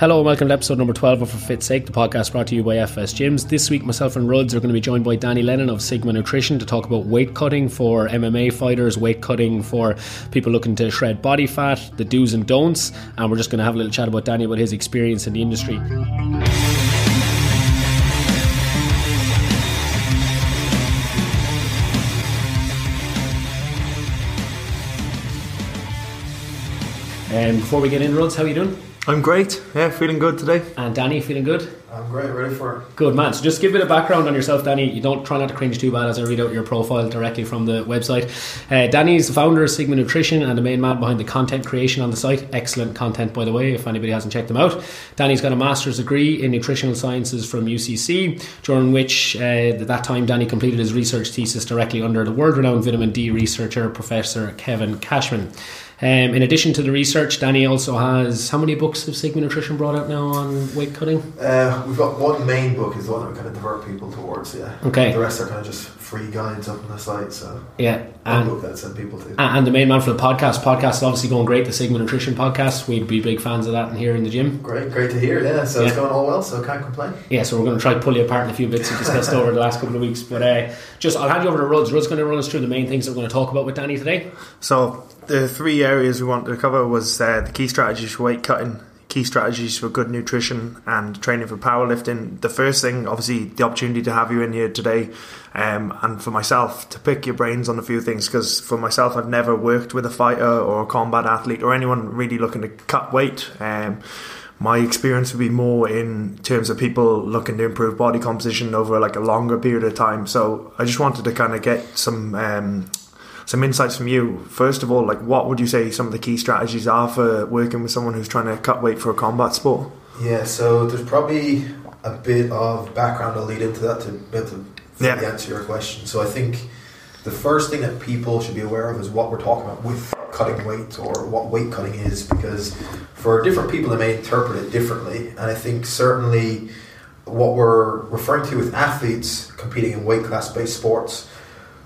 Hello and welcome to episode number 12 of For Fit's Sake, the podcast brought to you by FS Gyms. This week, myself and Ruds are going to be joined by Danny Lennon of Sigma Nutrition to talk about weight cutting for MMA fighters, weight cutting for people looking to shred body fat, the do's and don'ts, and we're just going to have a little chat about Danny about his experience in the industry. And um, before we get in, Ruds, how are you doing? I'm great. Yeah, feeling good today. And Danny, feeling good? I'm great, ready for it. Good man. So just give a bit of background on yourself, Danny. You don't try not to cringe too bad as I read out your profile directly from the website. Uh, Danny is the founder of Sigma Nutrition and the main man behind the content creation on the site. Excellent content, by the way, if anybody hasn't checked them out. Danny's got a master's degree in nutritional sciences from UCC, during which uh, at that time Danny completed his research thesis directly under the world-renowned vitamin D researcher Professor Kevin Cashman. Um, in addition to the research, Danny also has how many books have Sigma Nutrition brought out now on weight cutting? Uh, we've got one main book is the one that we kind of divert people towards. Yeah. Okay. The rest are kind of just free guides up on the site. So yeah, and, book that send people to. And the main man for the podcast. Podcast is obviously going great. The Sigma Nutrition podcast. We'd be big fans of that and here in the gym. Great, great to hear. Yeah, so yeah. it's going all well. So can't complain. Yeah, so we're going to try to pull you apart in a few bits we discussed over the last couple of weeks. But uh, just I'll hand you over to Ruds. Ruds going to run us through the main things that we're going to talk about with Danny today. So the three areas we wanted to cover was uh, the key strategies for weight cutting, key strategies for good nutrition, and training for powerlifting. The first thing, obviously, the opportunity to have you in here today, um, and for myself to pick your brains on a few things. Because for myself, I've never worked with a fighter or a combat athlete or anyone really looking to cut weight. Um, my experience would be more in terms of people looking to improve body composition over like a longer period of time. So I just wanted to kind of get some um, some insights from you. First of all, like what would you say some of the key strategies are for working with someone who's trying to cut weight for a combat sport? Yeah, so there's probably a bit of background to lead into that to be able to yeah. answer your question. So I think the first thing that people should be aware of is what we're talking about with cutting weight or what weight cutting is because for different people they may interpret it differently and I think certainly what we're referring to with athletes competing in weight class based sports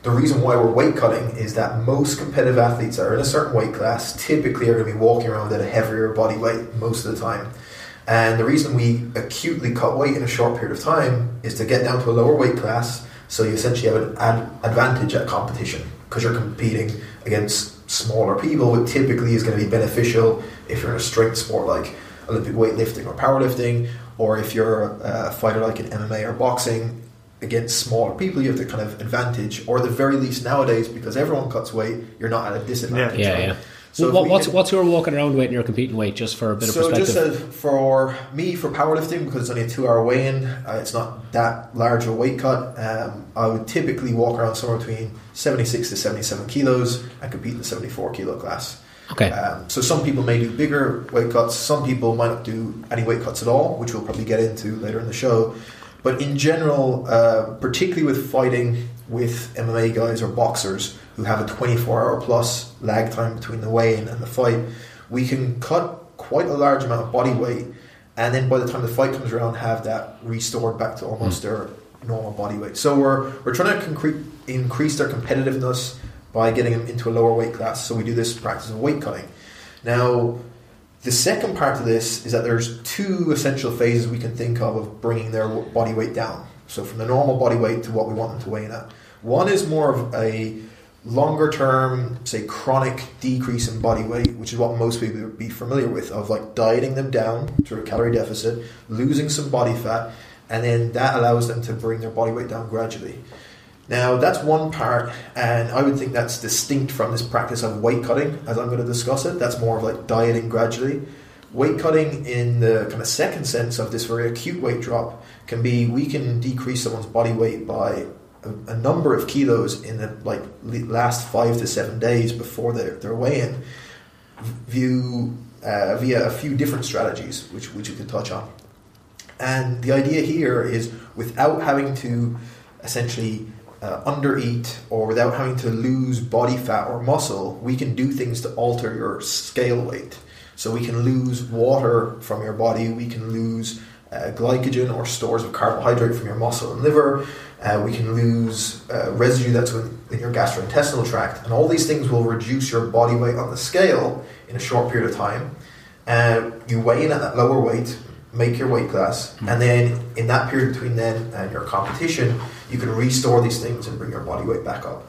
the reason why we're weight cutting is that most competitive athletes that are in a certain weight class typically are going to be walking around at a heavier body weight most of the time. And the reason we acutely cut weight in a short period of time is to get down to a lower weight class so you essentially have an ad- advantage at competition because you're competing against smaller people, which typically is going to be beneficial if you're in a strength sport like Olympic weightlifting or powerlifting, or if you're a fighter like in MMA or boxing, against smaller people, you have the kind of advantage, or the very least nowadays, because everyone cuts weight, you're not at a disadvantage. Yeah, yeah. yeah. So what, what's can, what's your walking around weight and your competing weight, just for a bit so of perspective? So just for me, for powerlifting, because it's only a two-hour weigh-in, uh, it's not that large a weight cut. Um, I would typically walk around somewhere between seventy-six to seventy-seven kilos and compete in the seventy-four kilo class. Okay. Um, so some people may do bigger weight cuts. Some people might not do any weight cuts at all, which we'll probably get into later in the show. But in general, uh, particularly with fighting with MMA guys or boxers who have a 24 hour plus lag time between the weigh in and the fight, we can cut quite a large amount of body weight. And then by the time the fight comes around, have that restored back to almost mm. their normal body weight. So we're, we're trying to concre- increase their competitiveness by getting them into a lower weight class. So we do this practice of weight cutting. Now, the second part of this is that there's two essential phases we can think of of bringing their body weight down. So from the normal body weight to what we want them to weigh in at. One is more of a longer term, say chronic decrease in body weight, which is what most people would be familiar with, of like dieting them down through a calorie deficit, losing some body fat, and then that allows them to bring their body weight down gradually. Now, that's one part, and I would think that's distinct from this practice of weight cutting, as I'm going to discuss it. That's more of like dieting gradually. Weight cutting, in the kind of second sense of this very acute weight drop, can be we can decrease someone's body weight by a, a number of kilos in the like last five to seven days before their, their weigh-in, view uh, via a few different strategies, which which you can touch on. And the idea here is without having to essentially uh, undereat or without having to lose body fat or muscle, we can do things to alter your scale weight. So we can lose water from your body, we can lose uh, glycogen or stores of carbohydrate from your muscle and liver, uh, we can lose uh, residue that's in, in your gastrointestinal tract, and all these things will reduce your body weight on the scale in a short period of time. Uh, you weigh in at that lower weight, make your weight class, Hmm. and then in that period between then and your competition, you can restore these things and bring your body weight back up.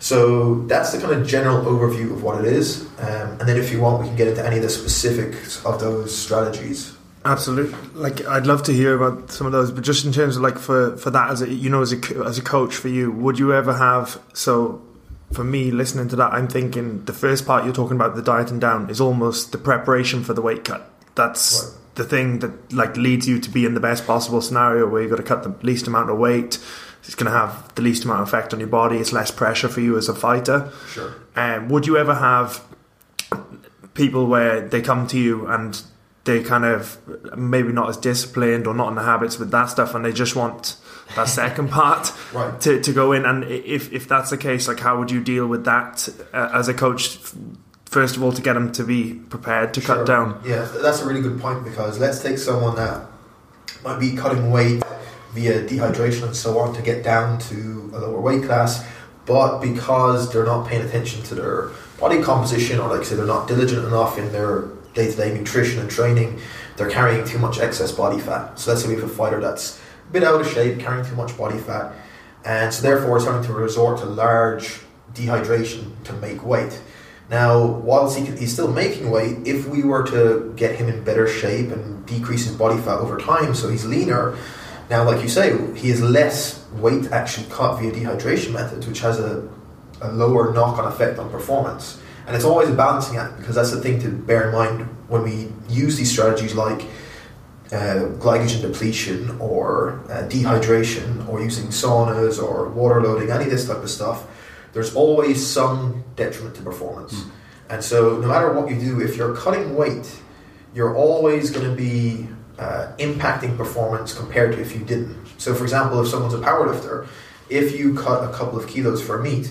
So that's the kind of general overview of what it is. Um, and then if you want, we can get into any of the specifics of those strategies. Absolutely. Like I'd love to hear about some of those, but just in terms of like for for that as a you know as a as a coach for you, would you ever have so? For me, listening to that, I'm thinking the first part you're talking about the diet and down is almost the preparation for the weight cut. That's Right. the thing that like leads you to be in the best possible scenario where you've got to cut the least amount of weight. It's going to have the least amount of effect on your body. It's less pressure for you as a fighter. Sure. Um, would you ever have people where they come to you and they kind of maybe not as disciplined or not in the habits with that stuff, and they just want that second part Right. to, to go in? And if if that's the case, like how would you deal with that uh, as a coach? First of all, to get them to be prepared to Sure. cut down. Yeah, that's a really good point because let's take someone that might be cutting weight via dehydration and so on to get down to a lower weight class, but because they're not paying attention to their body composition or, like I say, they're not diligent enough in their day to day nutrition and training, they're carrying too much excess body fat. So let's say we have a fighter that's a bit out of shape, carrying too much body fat, and so therefore is having to resort to large dehydration to make weight. Now, whilst he can, he's still making weight, if we were to get him in better shape and decrease his body fat over time, so he's leaner, now, like you say, he has less weight actually cut via dehydration methods, which has a, a lower knock on effect on performance. And it's always a balancing act because that's the thing to bear in mind when we use these strategies like uh, glycogen depletion or uh, dehydration or using saunas or water loading, any of this type of stuff, there's always some detriment to performance. And so, no matter what you do, if you're cutting weight, you're always going to be uh, impacting performance compared to if you didn't. So, for example, if someone's a powerlifter, if you cut a couple of kilos for a meet,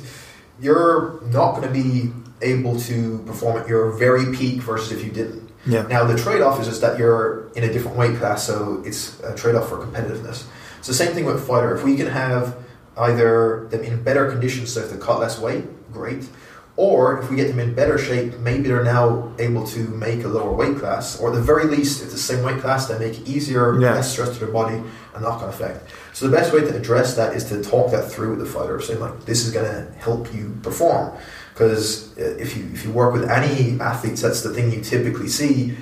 you're not going to be able to perform at your very peak versus if you didn't. Yeah. Now the trade-off is just that you're in a different weight class, so it's a trade-off for competitiveness. The same thing with fighter. If we can have either them in better conditions, so if they cut less weight, great. Or if we get them in better shape, maybe they're now able to make a lower weight class, or at the very least, it's the same weight class, they make it easier, Yeah. less stress to their body, and knock-on effect. So the best way to address that is to talk that through with the fighter, saying like, "This is going to help you perform." Because uh, if you if you work with any athletes, that's the thing you typically see.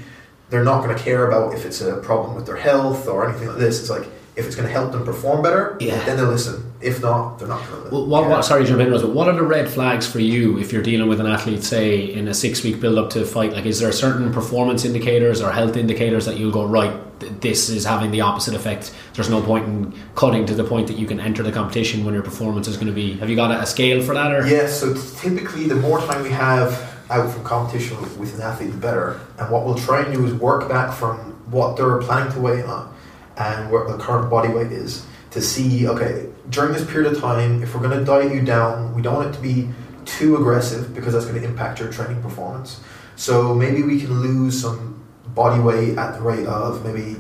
They're not going to care about if it's a problem with their health or anything like this. It's like if it's going to help them perform better, Yeah. then they'll listen. If not, they're not going to. Well, what, what, sorry, jump in, Rose, but what are the red flags for you if you're dealing with an athlete, say, in a six week build up to a fight? Like, is there certain performance indicators or health indicators that you'll go, right, this is having the opposite effect? There's no point in cutting to the point that you can enter the competition when your performance is going to be. Have you got a, a scale for that? Or? Yeah, so typically the more time we have out from competition with, with an athlete, the better. And what we'll try and do is work back from what they're planning to weigh on and what the current body weight is to see, okay, during this period of time, if we're going to diet you down, we don't want it to be too aggressive because that's going to impact your training performance. So maybe we can lose some body weight at the rate of maybe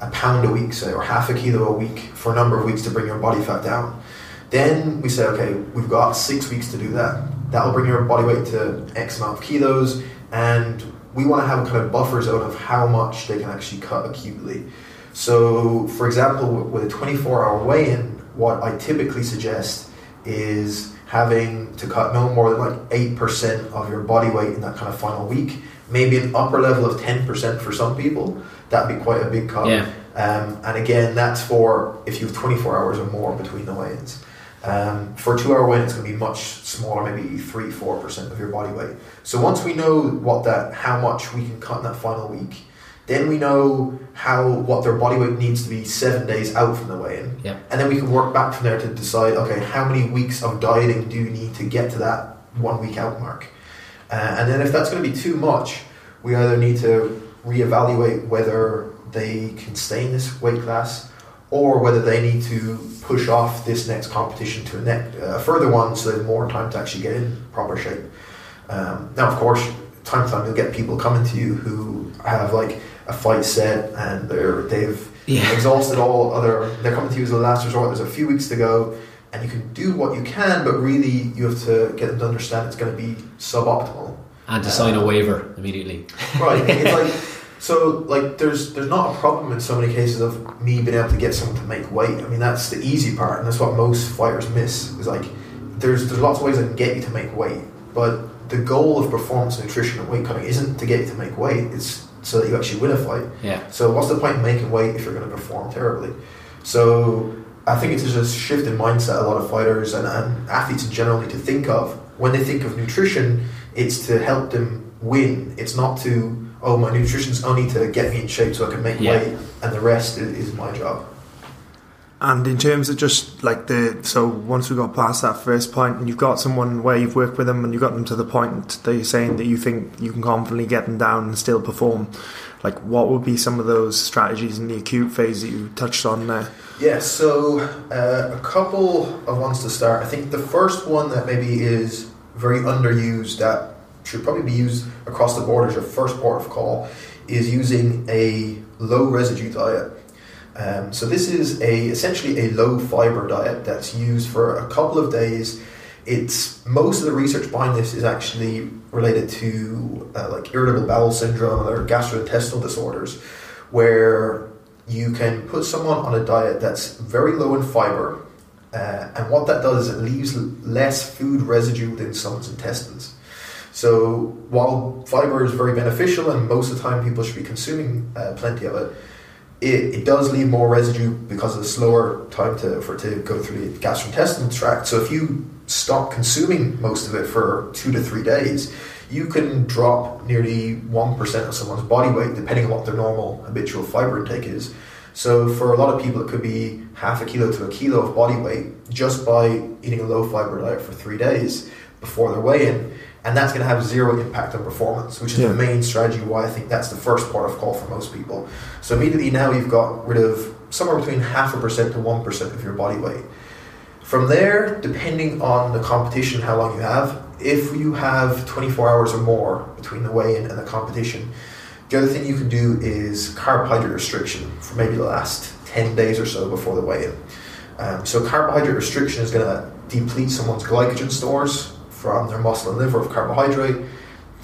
a pound a week, say, or half a kilo a week for a number of weeks to bring your body fat down. Then we say, okay, we've got six weeks to do that. That'll bring your body weight to X amount of kilos, and we want to have a kind of buffer zone of how much they can actually cut acutely. So, for example, with a 24 hour weigh in, what I typically suggest is having to cut no more than like 8% of your body weight in that kind of final week, maybe an upper level of 10% for some people. That'd be quite a big cut. Yeah. Um, and again, that's for if you have 24 hours or more between the weigh ins. Um, for a two hour weigh-in, it's going to be much smaller, maybe three, four percent of your body weight. So once we know what that, how much we can cut in that final week, then we know how what their body weight needs to be seven days out from the weigh-in, Yep. and then we can work back from there to decide, okay, how many weeks of dieting do you need to get to that one week out mark? Uh, and then if that's going to be too much, we either need to reevaluate whether they can stay in this weight class or whether they need to push off this next competition to a next, uh, further one so they have more time to actually get in proper shape. Um, now, of course, time to time you'll get people coming to you who have like a fight set and they're they've Yeah. exhausted all other. They're coming to you as a last resort. There's a few weeks to go, and you can do what you can, but really you have to get them to understand it's going to be suboptimal. and to sign a uh, waiver immediately. Right. It's like so like there's there's not a problem in so many cases of me being able to get someone to make weight. I mean that's the easy part and that's what most fighters miss. Is like there's there's lots of ways I can get you to make weight, but the goal of performance nutrition and weight cutting isn't to get you to make weight. It's so that you actually win a fight. Yeah. So what's the point in making weight if you're going to perform terribly? So I think it's just a shift in mindset a lot of fighters and, and athletes in general need to think of when they think of nutrition. It's to help them win. It's not to oh my nutrition's only to get me in shape so I can make Yeah. weight, and the rest is, is my job. And in terms of just like the so once we got past that first point and you've got someone where you've worked with them and you've got them to the point that you're saying that you think you can confidently get them down and still perform, like what would be some of those strategies in the acute phase that you touched on there? Yeah, so uh, a couple of ones to start. I think the first one that maybe is very underused that should probably be used across the board as your first port of call is using a low residue diet. Um, so this is a essentially a low fiber diet that's used for a couple of days. It's most of the research behind this is actually related to uh, like irritable bowel syndrome or gastrointestinal disorders, where you can put someone on a diet that's very low in fiber, uh, and what that does is it leaves less food residue within someone's intestines. So while fiber is very beneficial, and most of the time people should be consuming uh, plenty of it, it, it does leave more residue because of the slower time to, for it to go through the gastrointestinal tract. So if you stop consuming most of it for two to three days, you can drop nearly 1% of someone's body weight depending on what their normal habitual fiber intake is. So for a lot of people, it could be half a kilo to a kilo of body weight just by eating a low fiber diet for three days before their weigh-in, and that's going to have zero impact on performance, which is Yeah. the main strategy why I think that's the first part of call for most people. So immediately now you've got rid of somewhere between half a percent to one percent of your body weight. From there, depending on the competition, how long you have, if you have 24 hours or more between the weigh-in and the competition, the other thing you can do is carbohydrate restriction for maybe the last 10 days or so before the weigh-in. Um, so carbohydrate restriction is going to deplete someone's glycogen stores from their muscle and liver of carbohydrate.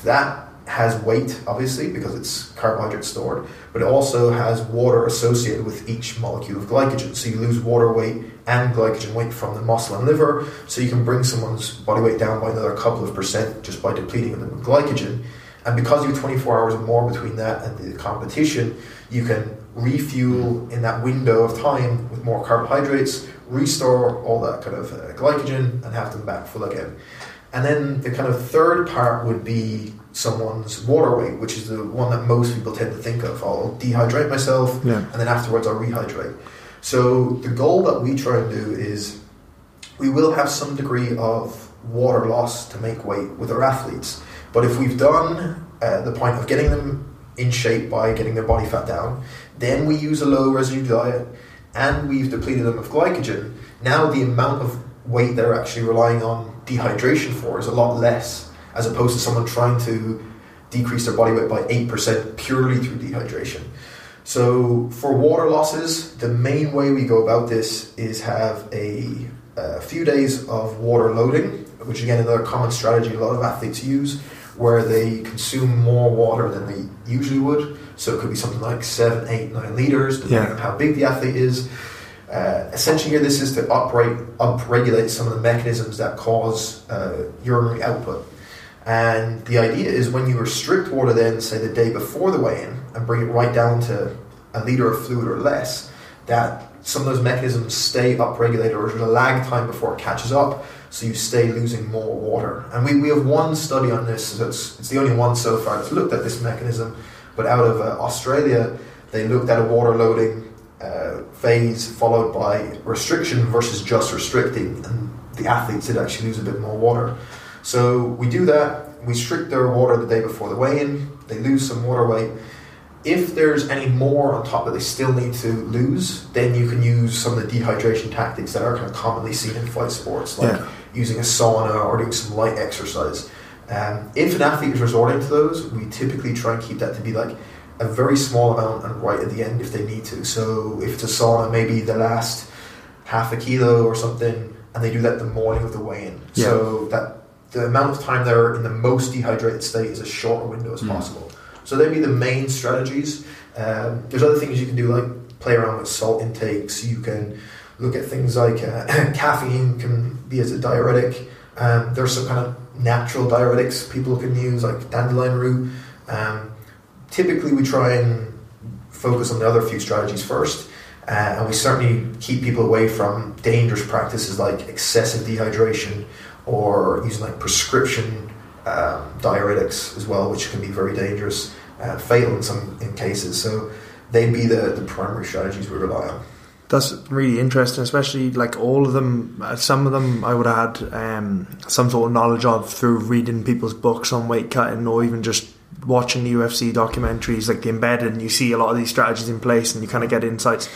That has weight, obviously, because it's carbohydrate stored, but it also has water associated with each molecule of glycogen. So you lose water weight and glycogen weight from the muscle and liver, so you can bring someone's body weight down by another couple of percent just by depleting them with glycogen. And because you have 24 hours or more between that and the competition, you can refuel in that window of time with more carbohydrates, restore all that kind of uh, glycogen, and have them back full again. And then the kind of third part would be someone's water weight, which is the one that most people tend to think of. I'll dehydrate myself, Yeah. and then afterwards I'll rehydrate. So the goal that we try and do is we will have some degree of water loss to make weight with our athletes. But if we've done uh, the point of getting them in shape by getting their body fat down, then we use a low residue diet and we've depleted them of glycogen. Now the amount of weight they're actually relying on dehydration for is a lot less, as opposed to someone trying to decrease their body weight by 8% purely through dehydration. So for water losses, the main way we go about this is have a, a few days of water loading, which again another common strategy a lot of athletes use, where they consume more water than they usually would. So it could be something like seven, eight, nine liters, depending Yeah. on how big the athlete is. Uh, essentially, here this is to upright, upregulate some of the mechanisms that cause uh, urinary output. And the idea is when you restrict water, then say the day before the weigh-in, and bring it right down to a liter of fluid or less, that some of those mechanisms stay upregulated, or there's a lag time before it catches up, so you stay losing more water. And we, we have one study on this. So it's, it's the only one so far that's looked at this mechanism. But out of uh, Australia, they looked at a water loading uh, phase followed by restriction versus just restricting, and the athletes did actually lose a bit more water. So we do that. We restrict their water the day before the weigh-in. They lose some water weight. If there's any more on top that they still need to lose, then you can use some of the dehydration tactics that are kind of commonly seen in flight sports, like Yeah. using a sauna or doing some light exercise. Um, if an athlete is resorting to those, we typically try and keep that to be like a very small amount and right at the end if they need to. So if it's a sauna, maybe the last half a kilo or something, and they do that the morning of the weigh-in. So that the amount of time they're in the most dehydrated state is as short a window as Mm. possible. So they'd be the main strategies. Um, there's other things you can do, like play around with salt intakes. You can look at things like uh, caffeine can be as a diuretic. Um, there's some kind of natural diuretics people can use, like dandelion root. Um, typically, we try and focus on the other few strategies first. Uh, and we certainly keep people away from dangerous practices like excessive dehydration or using like prescription um, diuretics as well, which can be very dangerous, uh, fatal in some in cases. So they'd be the, the primary strategies we rely on. That's really interesting, especially like all of them. uh, Some of them I would have had um, some sort of knowledge of through reading people's books on weight cutting, or even just watching the UFC documentaries, like the embedded. And you see a lot of these strategies in place, and you kind of get insights.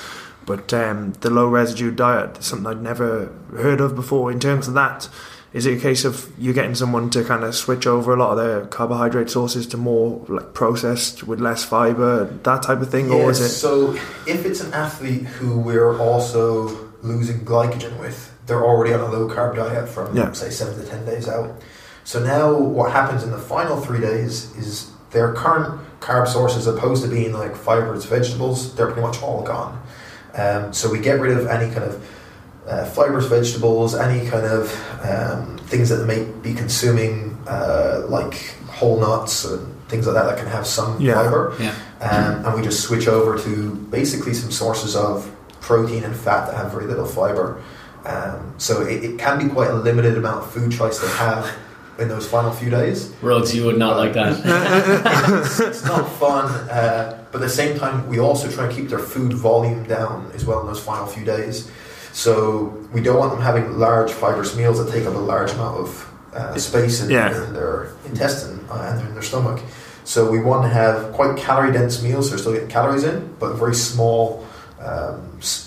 But um, the low residue diet is something I'd never heard of before. In terms of that, is it a case of you getting someone to kind of switch over a lot of their carbohydrate sources to more like processed with less fiber, that type of thing, or is it? So if it's an athlete who we're also losing glycogen with, they're already on a low carb diet from Yeah. say seven to ten days out. So now what happens in the final three days is their current carb sources, opposed to being like fibers, vegetables, they're pretty much all gone. Um, so we get rid of any kind of uh, fibrous vegetables, any kind of um, things that they may be consuming, uh, like whole nuts and things like that that can have some Yeah. fiber Yeah. um, and we just switch over to basically some sources of protein and fat that have very little fiber. Um, so it, it can be quite a limited amount of food choice they have in those final few days. Rhodes, you would not like that. it's, it's not fun, uh, but at the same time, we also try and keep their food volume down as well in those final few days. So we don't want them having large fibrous meals that take up a large amount of uh, space in, Yeah. in their intestine uh, and in their stomach. So we want to have quite calorie dense meals, so they're still getting calories in, but a very small um,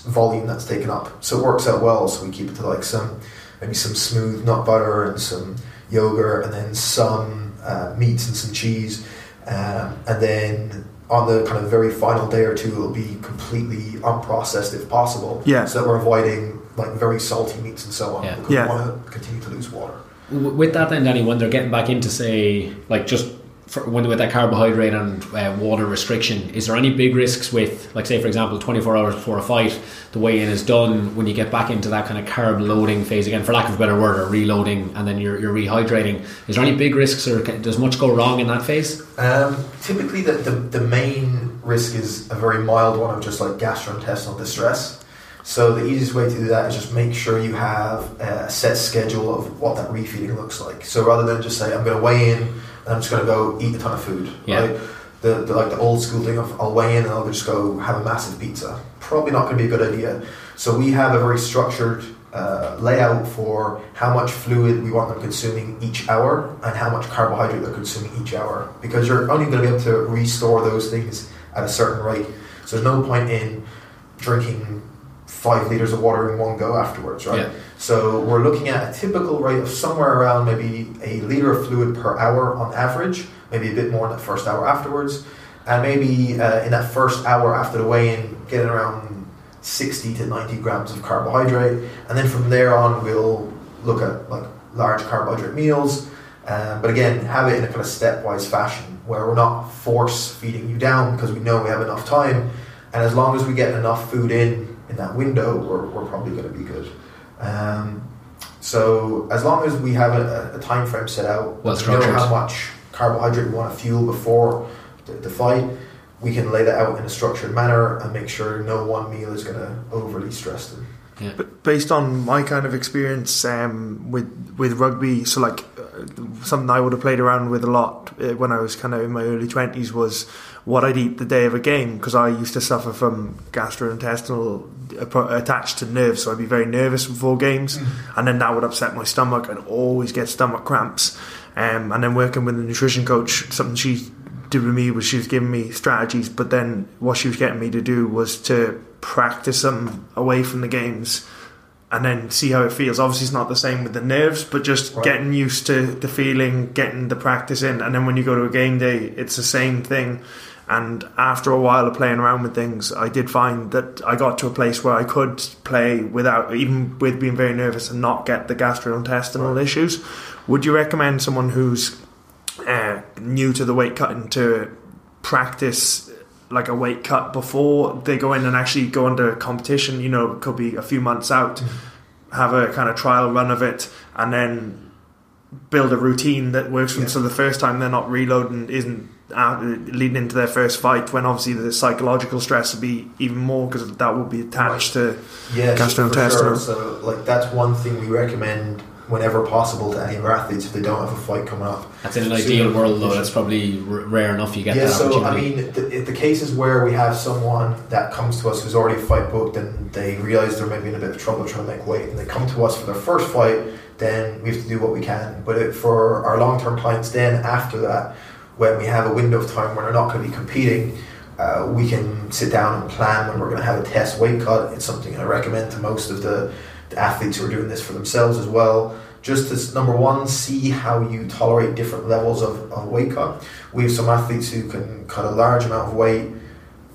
volume that's taken up. So it works out well. So we keep it to like some maybe some smooth nut butter and some yogurt, and then some uh, meats and some cheese, um, and then on the kind of very final day or two, it'll be completely unprocessed if possible. Yeah. So that we're avoiding like very salty meats and so on Yeah. because Yeah. we want to continue to lose water. With that then danny when they're getting back into say like just for, with that carbohydrate and uh, water restriction is there any big risks with like say for example 24 hours before a fight the weigh-in is done when you get back into that kind of carb loading phase again for lack of a better word or reloading and then you're, you're rehydrating is there any big risks or does much go wrong in that phase Um, typically, the, the, the main risk is a very mild one of just like gastrointestinal distress. So the easiest way to do that is just make sure you have a set schedule of what that refeeding looks like. So rather than just say I'm going to weigh in I'm just going to go eat a ton of food, Yeah. right? The, the like the old school thing of I'll weigh in and I'll just go have a massive pizza. Probably not going to be a good idea. So we have a very structured uh, layout for how much fluid we want them consuming each hour and how much carbohydrate they're consuming each hour because you're only going to be able to restore those things at a certain rate. So there's no point in drinking five liters of water in one go afterwards, right? Yeah. So we're looking at a typical rate of somewhere around maybe a liter of fluid per hour on average, maybe a bit more in that first hour afterwards, and maybe uh, in that first hour after the weigh-in, getting around 60 to 90 grams of carbohydrate, and then from there on we'll look at like large carbohydrate meals, um, but again have it in a kind of stepwise fashion where we're not force feeding you down because we know we have enough time, and as long as we get enough food in in that window, we're, we're probably going to be good. Um, so as long as we have a, a time frame set out, Well we know how much carbohydrate we want to fuel before the, the fight, we can lay that out in a structured manner and make sure no one meal is going to overly stress them. But based on my kind of experience um, with with rugby, so like uh, something I would have played around with a lot uh, when I was kind of in my early twenties was what I'd eat the day of a game because I used to suffer from gastrointestinal attached to nerves, so I'd be very nervous before games, and then that would upset my stomach and always get stomach cramps. Um, and then working with a nutrition coach, something she did with me was she was giving me strategies, but then what she was getting me to do was to practice them away from the games and then see how it feels. Obviously, it's not the same with the nerves, but just Right. getting used to the feeling, getting the practice in, and then when you go to a game day, it's the same thing. And after a while of playing around with things, I did find that I got to a place where I could play without, even with being very nervous and not get the gastrointestinal issues. Would you recommend someone who's uh, new to the weight cutting to practice like a weight cut before they go in and actually go into competition? You know, could be a few months out, have a kind of trial run of it, and then build a routine that works for them. Yeah. So the first time they're not reloading isn't uh, leading into their first fight. When obviously the psychological stress would be even more because that will be attached to Yes, Gastrointestinal. sure. So, like, that's one thing we recommend whenever possible to any of our athletes if they don't have a fight coming up. That's in an So- ideal world, though. That's probably r- rare enough you get yeah, that so I mean, the, the cases where we have someone that comes to us who's already a fight booked and they realize they're maybe in a bit of trouble trying to make weight, and they come to us for their first fight, then we have to do what we can. But it, for our long term clients, then after that, when we have a window of time where they're not going to be competing, uh, we can sit down and plan when we're going to have a test weight cut. It's something I recommend to most of the, the athletes who are doing this for themselves as well. Just as number one, see how you tolerate different levels of, of weight cut. We have some athletes who can cut a large amount of weight,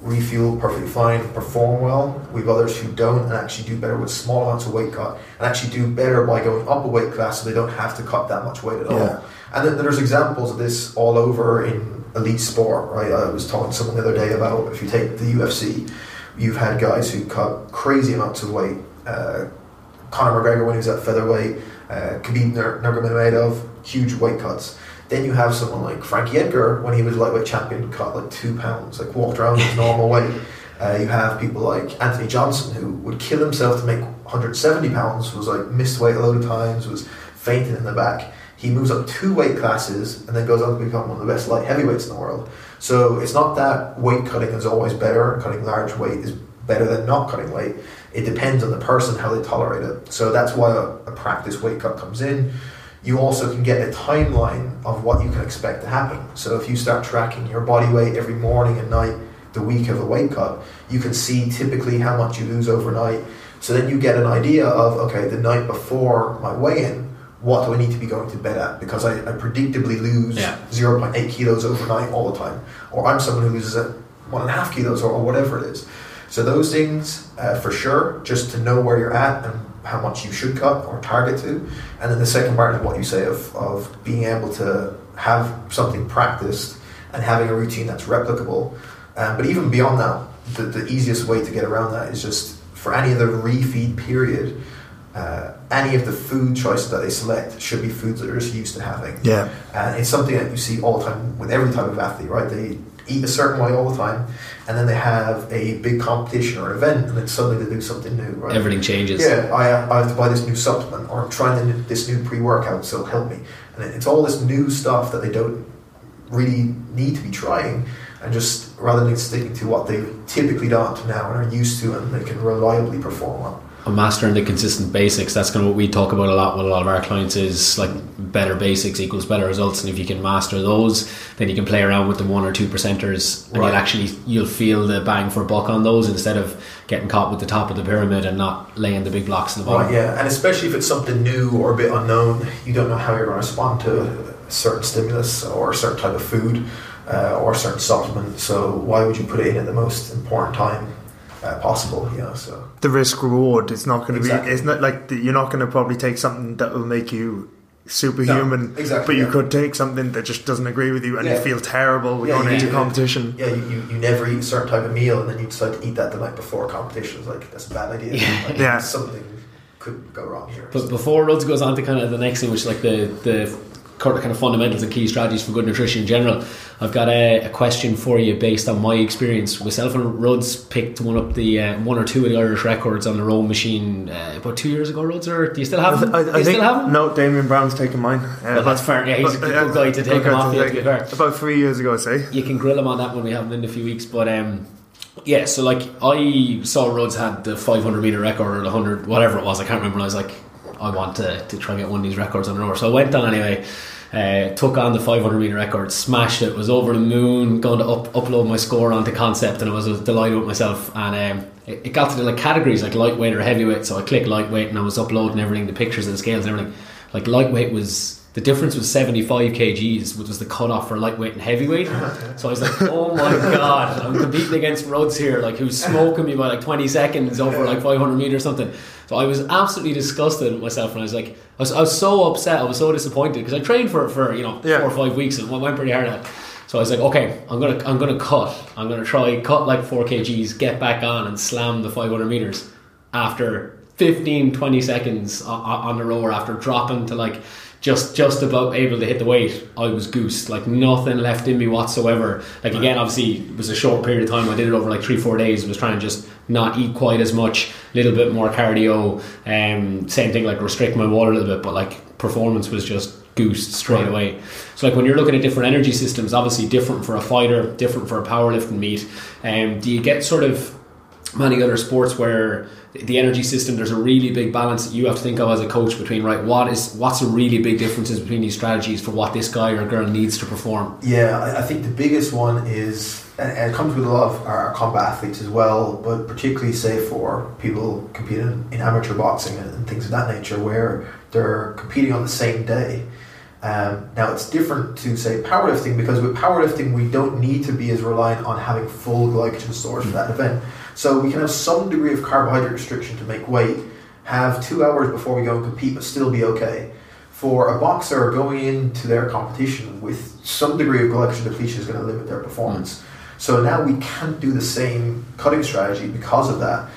refuel perfectly fine, perform well. We have others who don't and actually do better with small amounts of weight cut and actually do better by going up a weight class so they don't have to cut that much weight at Yeah. all. And then there's examples of this all over in elite sport, right? I was talking to someone the other day about if you take the UFC, you've had guys who cut crazy amounts of weight. Uh, Conor McGregor when he was at featherweight, uh, Khabib Nur- Nurmagomedov, huge weight cuts. Then you have someone like Frankie Edgar when he was lightweight champion, cut like two pounds, like walked around his normal weight. Uh, you have people like Anthony Johnson who would kill himself to make 170 pounds, was like missed weight a load of times, was fainting in the back. He moves up two weight classes and then goes on to become one of the best light heavyweights in the world. So it's not that weight cutting is always better cutting large weight is better than not cutting weight. It depends on the person how they tolerate it. So that's why a, a practice weight cut comes in. You also can get a timeline of what you can expect to happen. So if you start tracking your body weight every morning and night, the week of a weight cut, you can see typically how much you lose overnight. So then you get an idea of okay, the night before my weigh-in, what do I need to be going to bed at? Because I, I predictably lose Yeah. 0.8 kilos overnight all the time, or I'm someone who loses it one and a half kilos or, or whatever it is. So those things uh, for sure, just to know where you're at and how much you should cut or target to, and then the second part of what you say of, of being able to have something practiced and having a routine that's replicable. Um, but even beyond that, the, the easiest way to get around that is just for any of the refeed period, uh, any of the food choices that they select should be foods that they're just used to having. yeah. And it's something that you see all the time with every type of athlete, right? They eat a certain way all the time, and then they have a big competition or event, and then suddenly they do something new, right? Everything changes. Yeah, I, I have to buy this new supplement, or I'm trying this new pre-workout, so help me. And it's all this new stuff that they don't really need to be trying, and just rather than sticking to what they've typically done to now and are used to, and they can reliably perform on. And mastering the consistent basics. That's kind of what we talk about a lot with a lot of our clients. Is like better basics equals better results, and if you can master those, then you can play around with the one or two percenters, and Right. you'll actually you'll feel the bang for buck on those instead of getting caught with the top of the pyramid and not laying the big blocks in the bottom. Right, yeah, and especially if it's something new or a bit unknown, you don't know how you're going to respond to a certain stimulus or a certain type of food uh, or a certain supplement. So why would you put it in at the most important time uh, possible? You know, so The risk reward is not going to Exactly. be. It's not like the, you're not going to probably take something that will make you superhuman. No, exactly, But you yeah. could take something that just doesn't agree with you, and Yeah. you feel terrible Yeah, going you into do. competition. yeah, you, you, you never eat a certain type of meal and then you decide to eat that the night before a competition. It's like that's a bad idea. Yeah. Like, Yeah. something could go wrong here. But before Ruds goes on to kind of the next thing, which is like the the kind of fundamentals and key strategies for good nutrition in general, I've got a, a question for you based on my experience. Myself and Ruds picked one up the uh, one or two of the Irish records on the row machine uh, about two years ago. Ruds, or do you still have them? I, I you think still have them? no. Damien Brown's taken mine. Uh, Well, that's fair. Yeah, he's a but, good guy to take him off to take to About three years ago, I say. you can grill him on that when we have him in a few weeks. But um, yeah, so like I saw Rhodes had the 500 meter record or the 100, whatever it was. I can't remember. And I was like, I want to, to try and get one of these records on the rower. So I went on anyway. Uh, took on the 500 meter record, smashed it. Was over the moon. Going to up, upload my score onto Concept, and I was delighted with myself. And um, it, it got to the like categories like lightweight or heavyweight. So I clicked lightweight, and I was uploading everything, the pictures and the scales and everything. Like lightweight was the difference was 75 kgs, which was the cutoff for lightweight and heavyweight. So I was like, oh my god, I'm competing against Ruds here, like who's smoking me by like 20 seconds over like 500 meters or something. So I was absolutely disgusted with myself, and I was like, I was, I was so upset, I was so disappointed because I trained for it for you know Yeah. four or five weeks and went pretty hard at it. So I was like, okay, I'm gonna I'm gonna cut. I'm gonna try cut like four kgs, get back on and slam the 500 meters after 15 20 seconds on, on the rower after dropping to like just just about able to hit the weight I was goosed. Like nothing left in me whatsoever. Like again obviously it was a short period of time. I did it over like three four days. Was trying to just not eat quite as much a little bit more cardio um, same thing like restrict my water a little bit but like performance was just goosed straight Right. away. So like when you're looking at different energy systems obviously different for a fighter different for a powerlifting meet um, do you get sort of many other sports where the energy system there's a really big balance that you have to think of as a coach between right what is what's a really big differences between these strategies for what this guy or girl needs to perform Yeah, I, think the biggest one is, and, it comes with a lot of our combat athletes as well, but particularly say for people competing in amateur boxing and, things of that nature, where they're competing on the same day. Um, now it's different to say powerlifting because with powerlifting we don't need to be as reliant on having full glycogen stores for that event. So we can have some degree of carbohydrate restriction to make weight, have two hours before we go and compete, but still be okay. For a boxer going into their competition with some degree of glycogen depletion is going to limit their performance. So now we can't do the same cutting strategy because of that.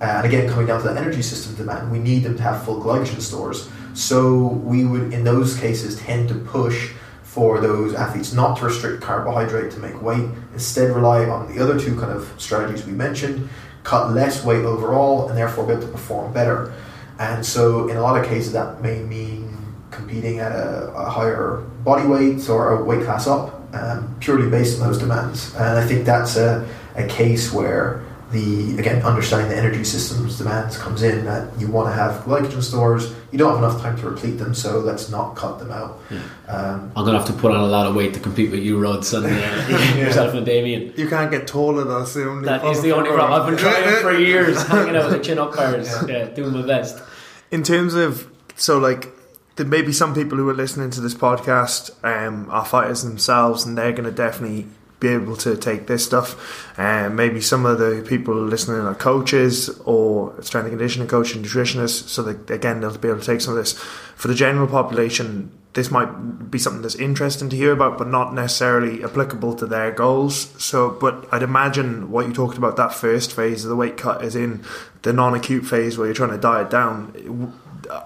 And again, coming down to the energy system demand, we need them to have full glycogen stores. So we would, in those cases, tend to push for those athletes not to restrict carbohydrate to make weight, instead rely on the other two kind of strategies we mentioned, cut less weight overall, and therefore be able to perform better. And so, in a lot of cases, that may mean competing at a, a higher body weight or a weight class up, um, purely based on those demands. And I think that's a, a case where the again understanding the energy systems demands comes in that you want to have glycogen stores. You don't have enough time to replete them, so let's not cut them out. Um, I'm gonna have to put on a lot of weight to compete with you Rods and uh, yourself and Damien You can't get taller. That's the only. that is the only problem I've been trying for years hanging out with the chin up bars yeah, doing my best in terms of so like there may be some people who are listening to this podcast um, are fighters themselves and they're going to definitely be able to take this stuff. And maybe some of the people listening are coaches or strength and conditioning coach and nutritionists. So that again they'll be able to take some of this. For the general population this might be something that's interesting to hear about but not necessarily applicable to their goals. So but i'd imagine what you talked about that first phase of the weight cut is in the non-acute phase where you're trying to diet down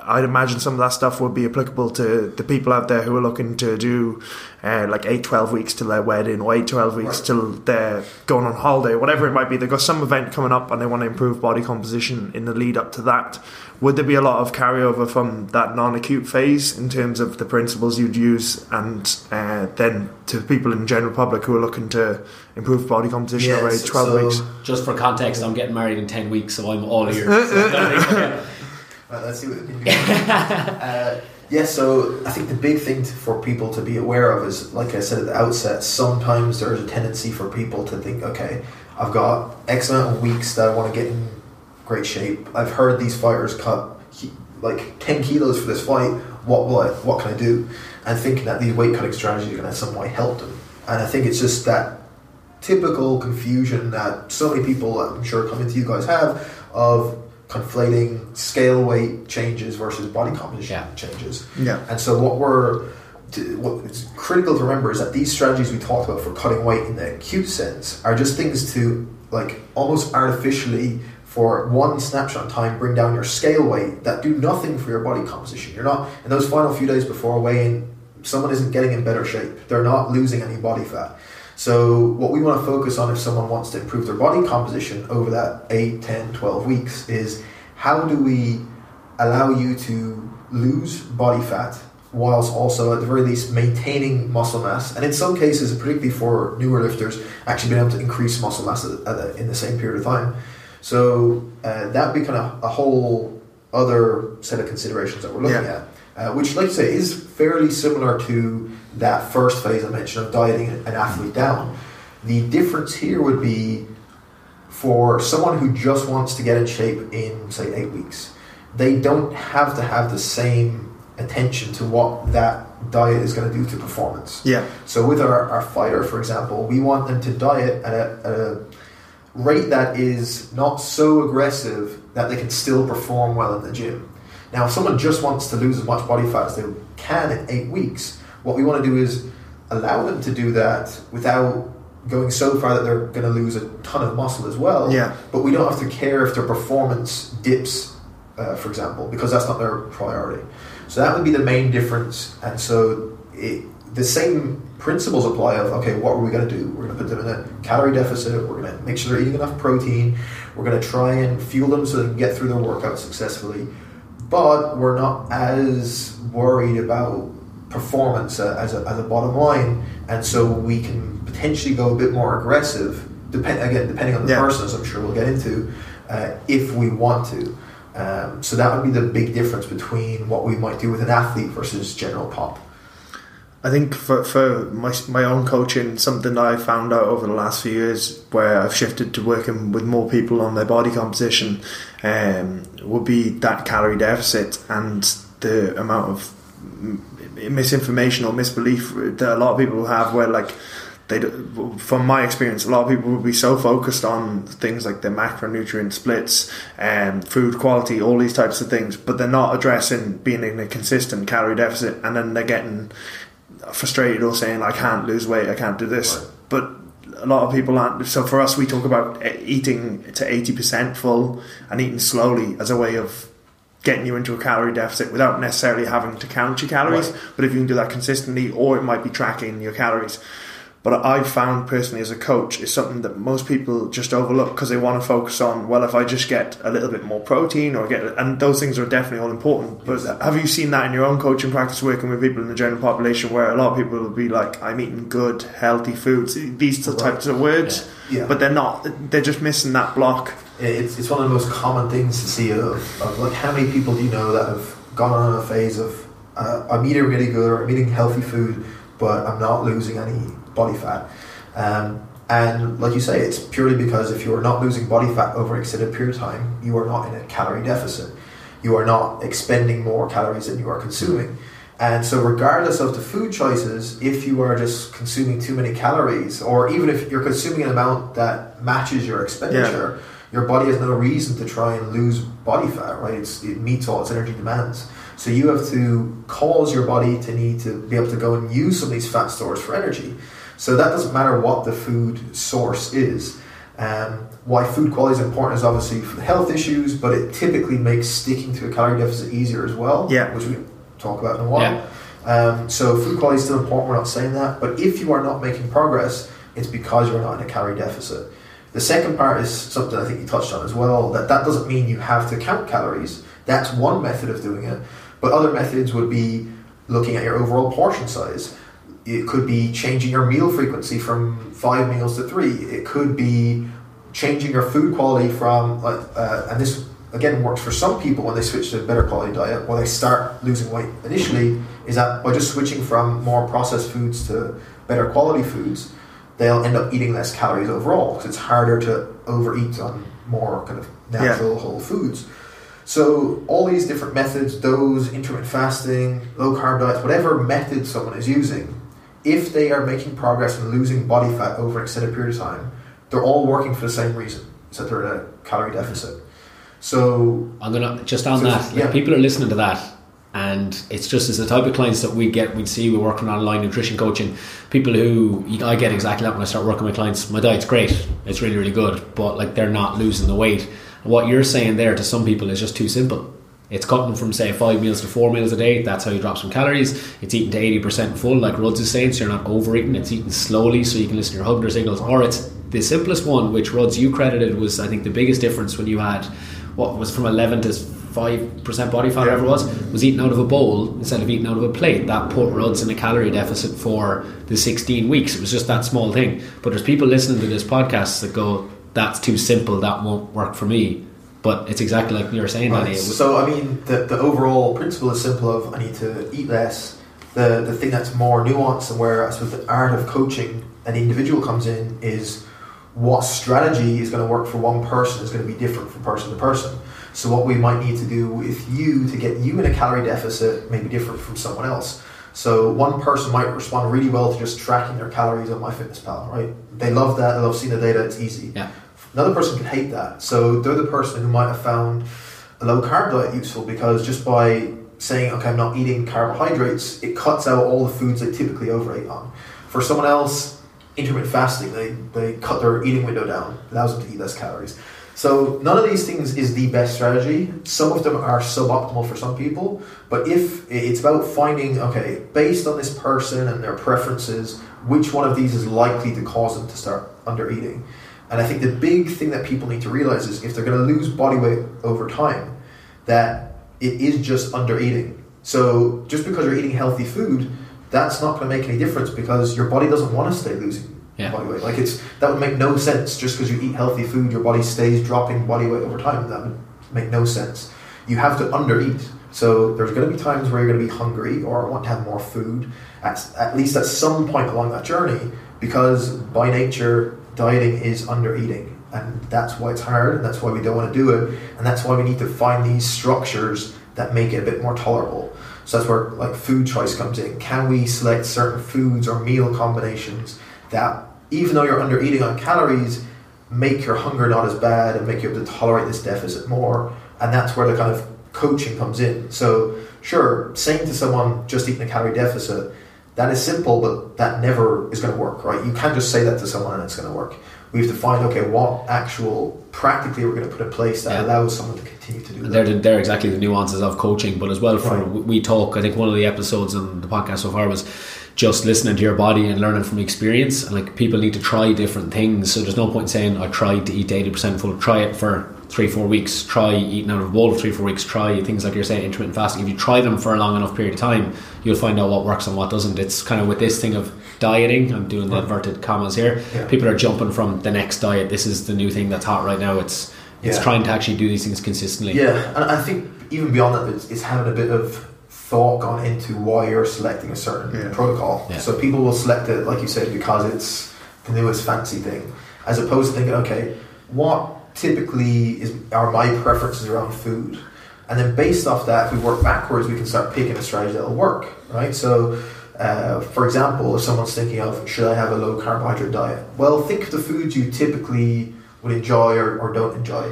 I'd imagine some of that stuff would be applicable to the people out there who are looking to do uh, like 8, 12 weeks till their wedding or 8, 12 weeks Right. till they're going on holiday, whatever it might be. They've got some event coming up and they want to improve body composition in the lead up to that. Would there be a lot of carryover from that non acute phase in terms of the principles you'd use and uh, then to people in the general public who are looking to improve body composition over 8, yes, 12 so- weeks? just for context I'm getting married in 10 weeks so I'm all ears Right, let's see what can do. uh, yeah, so I think the big thing to, for people to be aware of is, like I said at the outset, sometimes there's a tendency for people to think, okay, I've got X amount of weeks that I want to get in great shape. I've heard these fighters cut like 10 kilos for this fight. What will I, what can I do? And thinking that these weight cutting strategies are going to some way help them. And I think it's just that typical confusion that so many people, I'm sure, coming to you guys have of conflating scale weight changes versus body composition Yeah. changes. Yeah. And so what we're what is critical to remember is that these strategies we talked about for cutting weight in the acute sense are just things to like almost artificially for one snapshot in time bring down your scale weight that do nothing for your body composition. You're not in those final few days before weighing, someone isn't getting in better shape. They're not losing any body fat. So what we want to focus on if someone wants to improve their body composition over that 8, 10, 12 weeks is how do we allow you to lose body fat whilst also at the very least maintaining muscle mass and in some cases particularly for newer lifters actually being able to increase muscle mass at, at the, in the same period of time so uh, that would be kind of a whole other set of considerations that we're looking Yeah. at uh, which like I say is fairly similar to that first phase I mentioned of dieting an athlete down the difference here would be for someone who just wants to get in shape in say eight weeks they don't have to have the same attention to what that diet is going to do to performance. Yeah. So with our, our fighter, for example, we want them to diet at a, at a rate that is not so aggressive that they can still perform well in the gym. Now, if someone just wants to lose as much body fat as they can in eight weeks, what we want to do is allow them to do that without going so far that they're going to lose a ton of muscle as well. Yeah. But we don't have to care if their performance dips, uh, for example, because that's not their priority. So that would be the main difference. And so it, the same principles apply of okay, what are we going to do? We're going to put them in a calorie deficit. We're going to make sure they're eating enough protein. We're going to try and fuel them so they can get through their workout successfully. But we're not as worried about performance uh, as, a, as a bottom line, and so we can potentially go a bit more aggressive. Depend again, depending on the Yeah. person, as I'm sure we'll get into, uh, if we want to. Um, so that would be the big difference between what we might do with an athlete versus general pop. I think for, for my, my own coaching, something that I found out over the last few years where I've shifted to working with more people on their body composition um, would be that calorie deficit and the amount of misinformation or misbelief that a lot of people have where like they from my experience a lot of people will be so focused on things like the macronutrient splits and food quality all these types of things but they're not addressing being in a consistent calorie deficit and then they're getting frustrated or saying I can't lose weight, I can't do this. Right. But a lot of people aren't. So for us, we talk about e- eating to eighty percent full and eating slowly as a way of getting you into a calorie deficit without necessarily having to count your calories. Right. But if you can do that consistently, or it might be tracking your calories. But I've found personally as a coach is something that most people just overlook because they want to focus on. Well, if I just get a little bit more protein or get, and those things are definitely all important. But have you seen that in your own coaching practice, working with people in the general population, where a lot of people will be like, "I'm eating good, healthy foods," these Right. types of words, Yeah. but they're not. They're just missing that block. It's, it's one of the most common things to see of, of like how many people do you know that have gone on a phase of uh, I'm eating really good or I'm eating healthy food, but I'm not losing any body fat. Um, and like you say, it's purely because if you are not losing body fat over an extended period of time, you are not in a calorie deficit. You are not expending more calories than you are consuming. And so, regardless of the food choices, if you are just consuming too many calories, or even if you're consuming an amount that matches your expenditure, your body has no reason to try and lose body fat, right? It's, it meets all its energy demands. So you have to cause your body to need to be able to go and use some of these fat stores for energy. So that doesn't matter what the food source is. Um, why food quality is important is obviously for the health issues, but it typically makes sticking to a calorie deficit easier as well, Yeah. which we talk about in a while. Um, so food quality is still important. We're not saying that, but if you are not making progress, it's because you're not in a calorie deficit. The second part is something I think you touched on as well. That that doesn't mean you have to count calories. That's one method of doing it, but other methods would be looking at your overall portion size. It could be changing your meal frequency from five meals to three. It could be changing your food quality from uh, and this again works for some people when they switch to a better quality diet. When they start losing weight initially, is that by just switching from more processed foods to better quality foods, they'll end up eating less calories overall because it's harder to overeat on more kind of natural whole foods. So all these different methods, those intermittent fasting, low carb diets, whatever method someone is using, if they are making progress and losing body fat over an extended period of time, they're all working for the same reason. It's that they're in a calorie deficit. So I'm gonna just on So, that. Like yeah. people are listening to that, and it's just as the type of clients that we get. we'd see we work on online nutrition coaching. People who I get exactly that when I start working with clients. My diet's great. It's really really good, but like they're not losing the weight. What you're saying there to some people is just too simple. It's cutting from say five meals to four meals a day. That's how you drop some calories. It's eating to eighty percent full, like Rudd's is saying, so you're not overeating. It's eating slowly, so you can listen to your hunger signals. Or it's the simplest one, which Rudd's you credited was I think the biggest difference when you had what was from eleven to five percent body fat, whatever it was, was eating out of a bowl instead of eating out of a plate. That put Rudd's in a calorie deficit for the sixteen weeks. It was just that small thing. But there's people listening to this podcast that go, "That's too simple. That won't work for me." But it's exactly like you were saying, Danny. Right. It So I mean, the, the overall principle is simple: of I need to eat less. The the thing that's more nuanced and where I suppose the art of coaching an individual comes in is what strategy is going to work for one person is going to be different from person to person. So what we might need to do with you to get you in a calorie deficit may be different from someone else. So one person might respond really well to just tracking their calories on MyFitnessPal, right? They love that. They love seeing the data. It's easy. Yeah. Another person could hate that. So they're the person who might have found a low carb diet useful because just by saying, okay, I'm not eating carbohydrates, it cuts out all the foods they typically overeat on. For someone else, intermittent fasting, they, they cut their eating window down, allows them to eat less calories. So none of these things is the best strategy. Some of them are suboptimal for some people, but if it's about finding, okay, based on this person and their preferences, which one of these is likely to cause them to start under eating. And I think the big thing that people need to realize is if they're going to lose body weight over time, that it is just under eating. So just because you're eating healthy food, that's not going to make any difference because your body doesn't want to stay losing Yeah. body weight. Like it's that would make no sense. Just because you eat healthy food, your body stays dropping body weight over time. That would make no sense. You have to undereat. So there's going to be times where you're going to be hungry or want to have more food, at, at least at some point along that journey, because by nature, dieting is undereating. And that's why it's hard, and that's why we don't want to do it, and that's why we need to find these structures that make it a bit more tolerable. So that's where like food choice comes in. Can we select certain foods or meal combinations that, even though you're under eating on calories, make your hunger not as bad and make you able to tolerate this deficit more? And that's where the kind of coaching comes in. So sure, saying to someone just eating a calorie deficit, that is simple, but that never is going to work, right? You can't just say that to someone and it's going to work. We have to find, okay, what actual practically we're going to put in place that Yeah. allows someone to continue to do And that. they're, they're exactly the nuances of coaching, but as well for Right. we talk. I think one of the episodes in the podcast so far was just listening to your body and learning from experience. And like people need to try different things, so there's no point in saying I tried to eat eighty percent full. Try it for three four weeks. Try eating out of a bowl for three four weeks. Try things like you're saying intermittent fasting. If you try them for a long enough period of time, you'll find out what works and what doesn't. It's kind of with this thing of dieting. I'm doing the inverted commas here. Yeah. People are jumping from the next diet. This is the new thing that's hot right now. It's it's Yeah. trying to actually do these things consistently. Yeah, and I think even beyond that, it's, it's having a bit of thought gone into why you're selecting a certain Yeah. protocol. Yeah. So people will select it, like you said, because it's the newest fancy thing, as opposed to thinking, okay, what typically is are my preferences around food, and then based off that, if we work backwards, we can start picking a strategy that'll work, right? So. Uh, for example, if someone's thinking of should I have a low carbohydrate diet? Well, think of the foods you typically would enjoy or, or don't enjoy.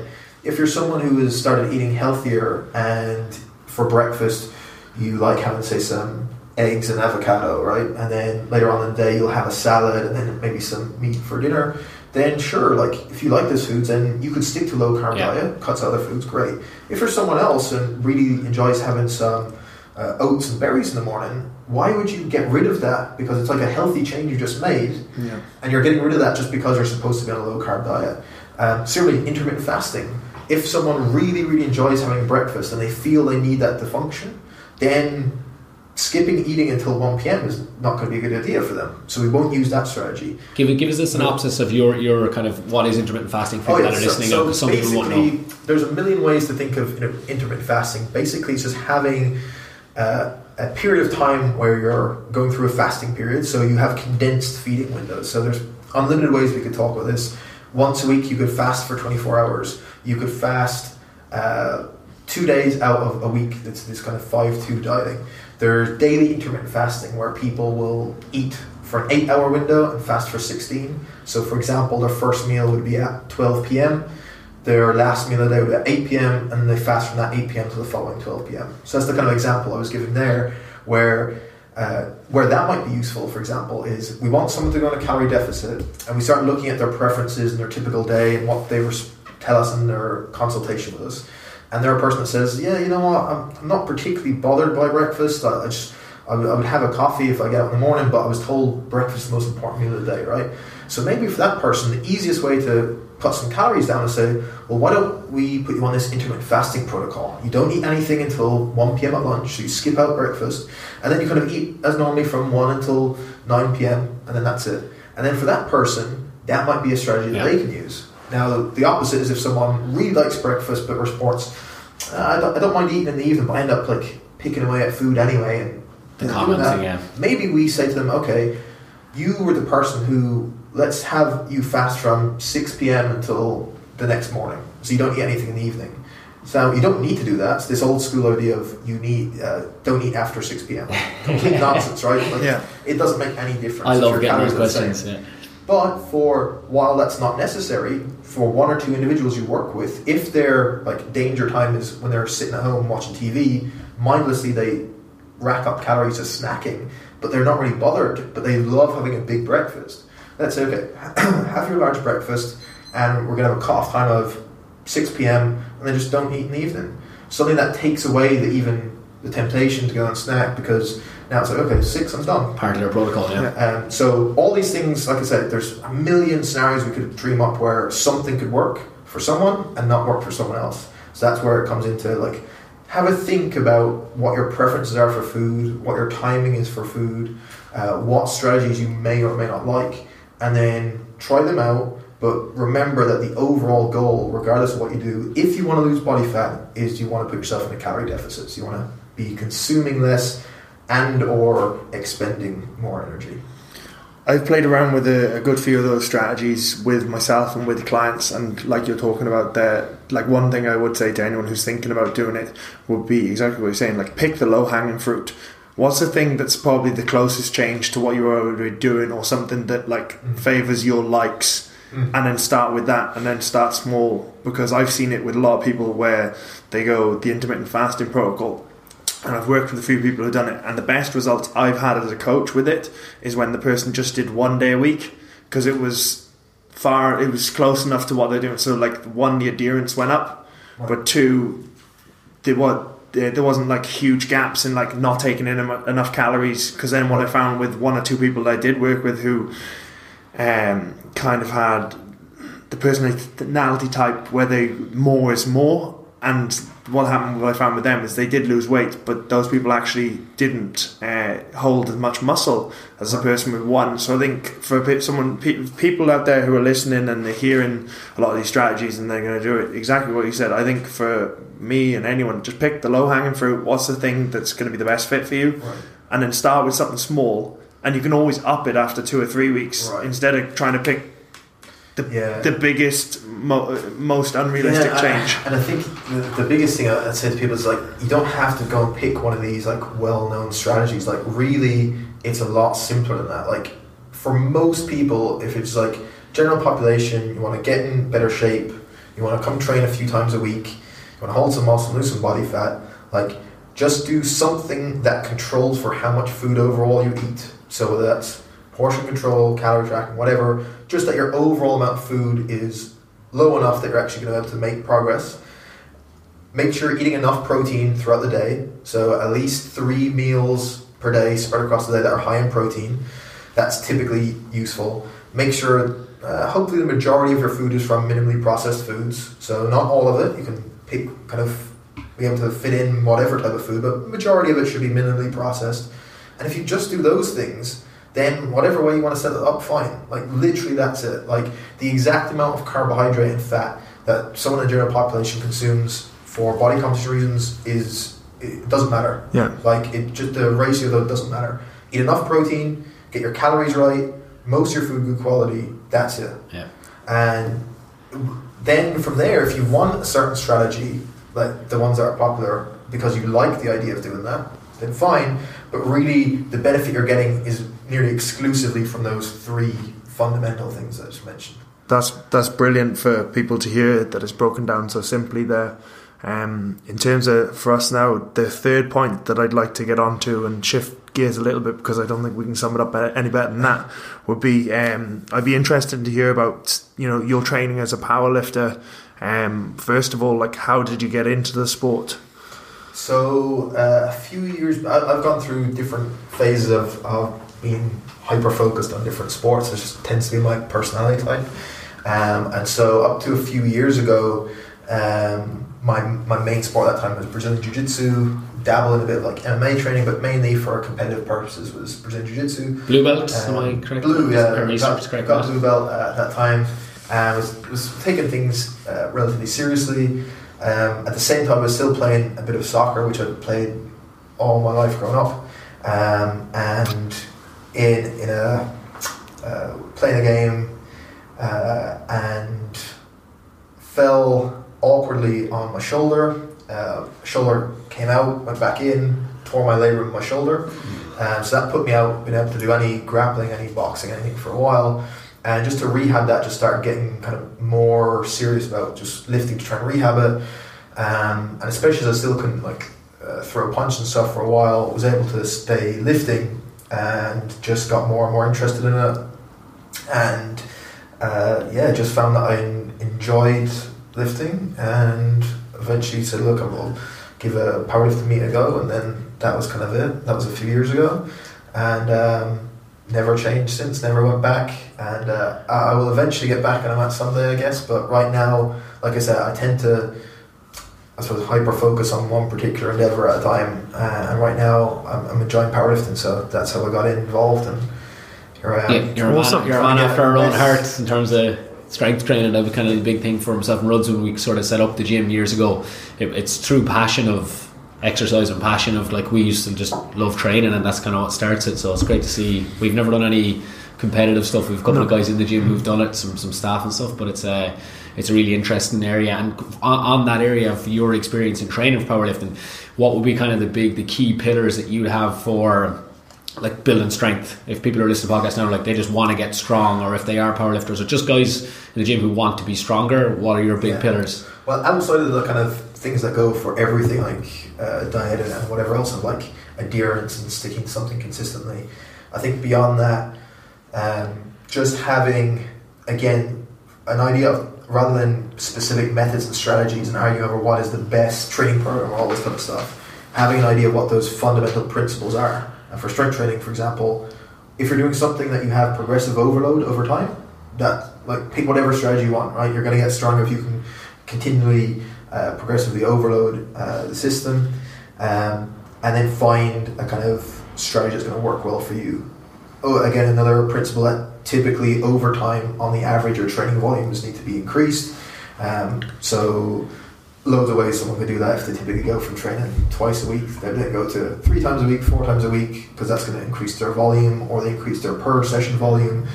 If you're someone who has started eating healthier and for breakfast you like having say some eggs and avocado, right? And then later on in the day you'll have a salad and then maybe some meat for dinner. Then sure, like if you like those foods, then you could stick to low carb Yeah. diet, cuts out other foods, great. If you're someone else and really enjoys having some uh, oats and berries in the morning, why would you get rid of that? Because it's like a healthy change you just made Yeah. and you're getting rid of that just because you're supposed to be on a low carb diet. Um, similarly, intermittent fasting. If someone really, really enjoys having breakfast and they feel they need that to function, then skipping eating until 1 p.m. is not going to be a good idea for them. So we won't use that strategy. Give give us a synopsis of your your kind of what is intermittent fasting for people that are so, listening. so now, 'cause some people won't know. basically, there's a million ways to think of you know, intermittent fasting. Basically, it's just having uh, a period of time where you're going through a fasting period. So you have condensed feeding windows. So there's unlimited ways we could talk about this. Once a week, you could fast for 24 hours. You could fast uh, two days out of a week. That's this kind of five-two dieting. There's daily intermittent fasting where people will eat for an eight-hour window and fast for 16. So, for example, their first meal would be at 12 p.m. Their last meal of the day would be at 8 p.m. and they fast from that 8 p.m. to the following 12 p.m. So that's the kind of example I was giving there, where uh, where that might be useful. For example, is we want someone to go on a calorie deficit, and we start looking at their preferences and their typical day and what they res- tell us in their consultation with us. And they're a person that says, "Yeah, you know what? I'm, I'm not particularly bothered by breakfast. I, I just I would, have a coffee if I get up in the morning, but I was told breakfast is the most important meal of the day, right? So maybe for that person, the easiest way to cut some calories down is say, well, why don't we put you on this intermittent fasting protocol? You don't eat anything until 1 p.m. at lunch, so you skip out breakfast, and then you kind of eat as normally from 1 until 9 p.m., and then that's it. And then for that person, that might be a strategy that Yeah. they can use. Now, the opposite is if someone really likes breakfast but reports, "Uh, I, don't, I don't mind eating in the evening, but I end up like picking away at food anyway. And The and common thing, yeah. Maybe we say to them, okay, you were the person who let's have you fast from 6 p.m. until the next morning, so you don't eat anything in the evening. So you don't need to do that. It's this old school idea of you need uh, don't eat after six p.m. Complete nonsense, right? Like, Yeah. It doesn't make any difference. I love getting those the questions. same. Yeah. But for while that's not necessary, for one or two individuals you work with, if their like danger time is when they're sitting at home watching TV, mindlessly they rack up calories as snacking, but they're not really bothered. But they love having a big breakfast. Let's say, okay, have your large breakfast, and we're gonna have a cut-off time of six p.m. and then just don't eat in the evening. Something that takes away the even the temptation to go and snack because now it's like okay, six, I'm done. Part of their protocol. Yeah. Um, so all these things, like I said, there's a million scenarios we could dream up where something could work for someone and not work for someone else. So that's where it comes into like have a think about what your preferences are for food, what your timing is for food, uh, what strategies you may or may not like, and then try them out. But remember that the overall goal, regardless of what you do, if you want to lose body fat, is you want to put yourself in a calorie deficit. So you want to be consuming less and or expending more energy. I've played around with a, a good few of those strategies with myself and with clients, and like you're talking about there, like one thing I would say to anyone who's thinking about doing it would be exactly what you're saying. Like, pick the low hanging fruit. What's the thing that's probably the closest change to what you're already doing, or something that like Mm. favors your likes, Mm. and then start with that, and then start small. Because I've seen it with a lot of people where they go the intermittent fasting protocol, and I've worked with a few people who've done it, and the best results I've had as a coach with it is when the person just did one day a week because it was far, it was close enough to what they're doing. So, like, one, the adherence went up, but two, there was there wasn't like huge gaps in like not taking in enough calories. Because then what I found with one or two people I did work with who um, kind of had the personality type where they more is more. And what happened, what I found with them is they did lose weight, but those people actually didn't uh, hold as much muscle as a person with one. So I think for someone, people out there who are listening and they're hearing a lot of these strategies and they're going to do it, exactly what you said. I think for me and anyone, just pick the low hanging fruit. What's the thing that's going to be the best fit for you? Right. and then start with something small and you can always up it after two or three weeks Right. instead of trying to pick Yeah. the biggest mo- most unrealistic Yeah, I- change and I think the, the biggest thing I'd say to people is like you don't have to go and pick one of these like well-known strategies. Like really, it's a lot simpler than that. Like for most people, if it's like general population, you want to get in better shape, you want to come train a few times a week, you want to hold some muscle, lose some body fat. Like just do something that controls for how much food overall you eat. So whether that's portion control, calorie tracking, whatever, just that your overall amount of food is low enough that you're actually going to be able to make progress. Make sure you're eating enough protein throughout the day. So at least three meals per day spread across the day that are high in protein. That's typically useful. Make sure, uh, hopefully, the majority of your food is from minimally processed foods. So not all of it. You can pick kind of be able to fit in whatever type of food, but majority of it should be minimally processed. And if you just do those things, then whatever way you want to set it up, fine. Like literally, that's it. Like the exact amount of carbohydrate and fat that someone in the general population consumes for body composition reasons is it doesn't matter. yeah Like it just the ratio though doesn't matter. Eat enough protein, get your calories right, most of your food good quality. That's it. Yeah. And then from there, if you want a certain strategy, like the ones that are popular, because you like the idea of doing that, then fine. But really, the benefit you're getting is nearly exclusively from those three fundamental things that I just mentioned. that's that's brilliant for people to hear that it's broken down so simply there. Um, in terms of for us now the third point that I'd like to get onto and shift gears a little bit because I don't think we can sum it up any better than that would be um, I'd be interested to hear about you know your training as a power lifter um, first of all like how did you get into the sport So uh, a few years, I- I've gone through different phases of, of being hyper focused on different sports. It just tends to be my personality type. Um, and so up to a few years ago, um, my my main sport at that time was Brazilian Jiu Jitsu. Dabble in a bit of like MMA training, but mainly for competitive purposes was Brazilian Jiu Jitsu. Blue belt, am Um, I correct? Blue, yeah. Or got, correct? got blue belt uh, at that time. Uh, was was taking things uh, relatively seriously. Um, at the same time, I was still playing a bit of soccer, which I'd played all my life growing up. Um, and in in a uh, playing a game uh, and fell awkwardly on my shoulder. Uh, shoulder came out, went back in, tore my labrum in my shoulder. Um, so that put me out, being able to do any grappling, any boxing, anything for a while. And just to rehab that, just start getting kind of more serious about just lifting to try and rehab it. Um, and especially as I still couldn't like uh, throw a punch and stuff for a while, was able to stay lifting and just got more and more interested in it. And uh, yeah, just found that I enjoyed lifting and eventually said, look, I will give a powerlifting meet a go. And then that was kind of it. That was a few years ago. And um, never changed since, never went back. And uh, I will eventually get back on a mat someday, I guess. But right now, like I said, I tend to, I suppose, hyper focus on one particular endeavor at a time. Uh, and right now, I'm, I'm enjoying powerlifting, so that's how I got involved. And here I am. Yeah, you're a man, Awesome. you're a man after our own hearts in terms of strength training. That was kind of the big thing for himself and Ruds when we sort of set up the gym years ago. It, it's through passion of exercise and passion of like we used to just love training, and that's kind of what starts it. So it's great to see. We've never done any competitive stuff. We've a couple of guys in the gym who've done it, some some staff and stuff, but it's a it's a really interesting area. And on, on that area of your experience in training for powerlifting, what would be kind of the big the key pillars that you'd have for like building strength. If people are listening to podcasts now, like they just want to get strong, or if they are powerlifters, or just guys in the gym who want to be stronger, what are your big Yeah. pillars? Well, outside of the kind of things that go for everything, like uh, diet and, and whatever else, of like adherence and sticking something consistently, I think beyond that, um, just having again an idea of rather than specific methods and strategies and arguing over what is the best training program, or all this kind of stuff, having an idea of what those fundamental principles are. And for strength training, for example, if you're doing something that you have progressive overload over time, that like pick whatever strategy you want, right? You're going to get stronger if you can continually uh, progressively overload uh, the system, um, and then find a kind of strategy that's going to work well for you. Oh, again, another principle that typically over time, on the average, your training volumes need to be increased. Um, so, loads of ways someone could do that if they typically go from training twice a week, they then go to three times a week, four times a week, because that's going to increase their volume or they increase their per session volume.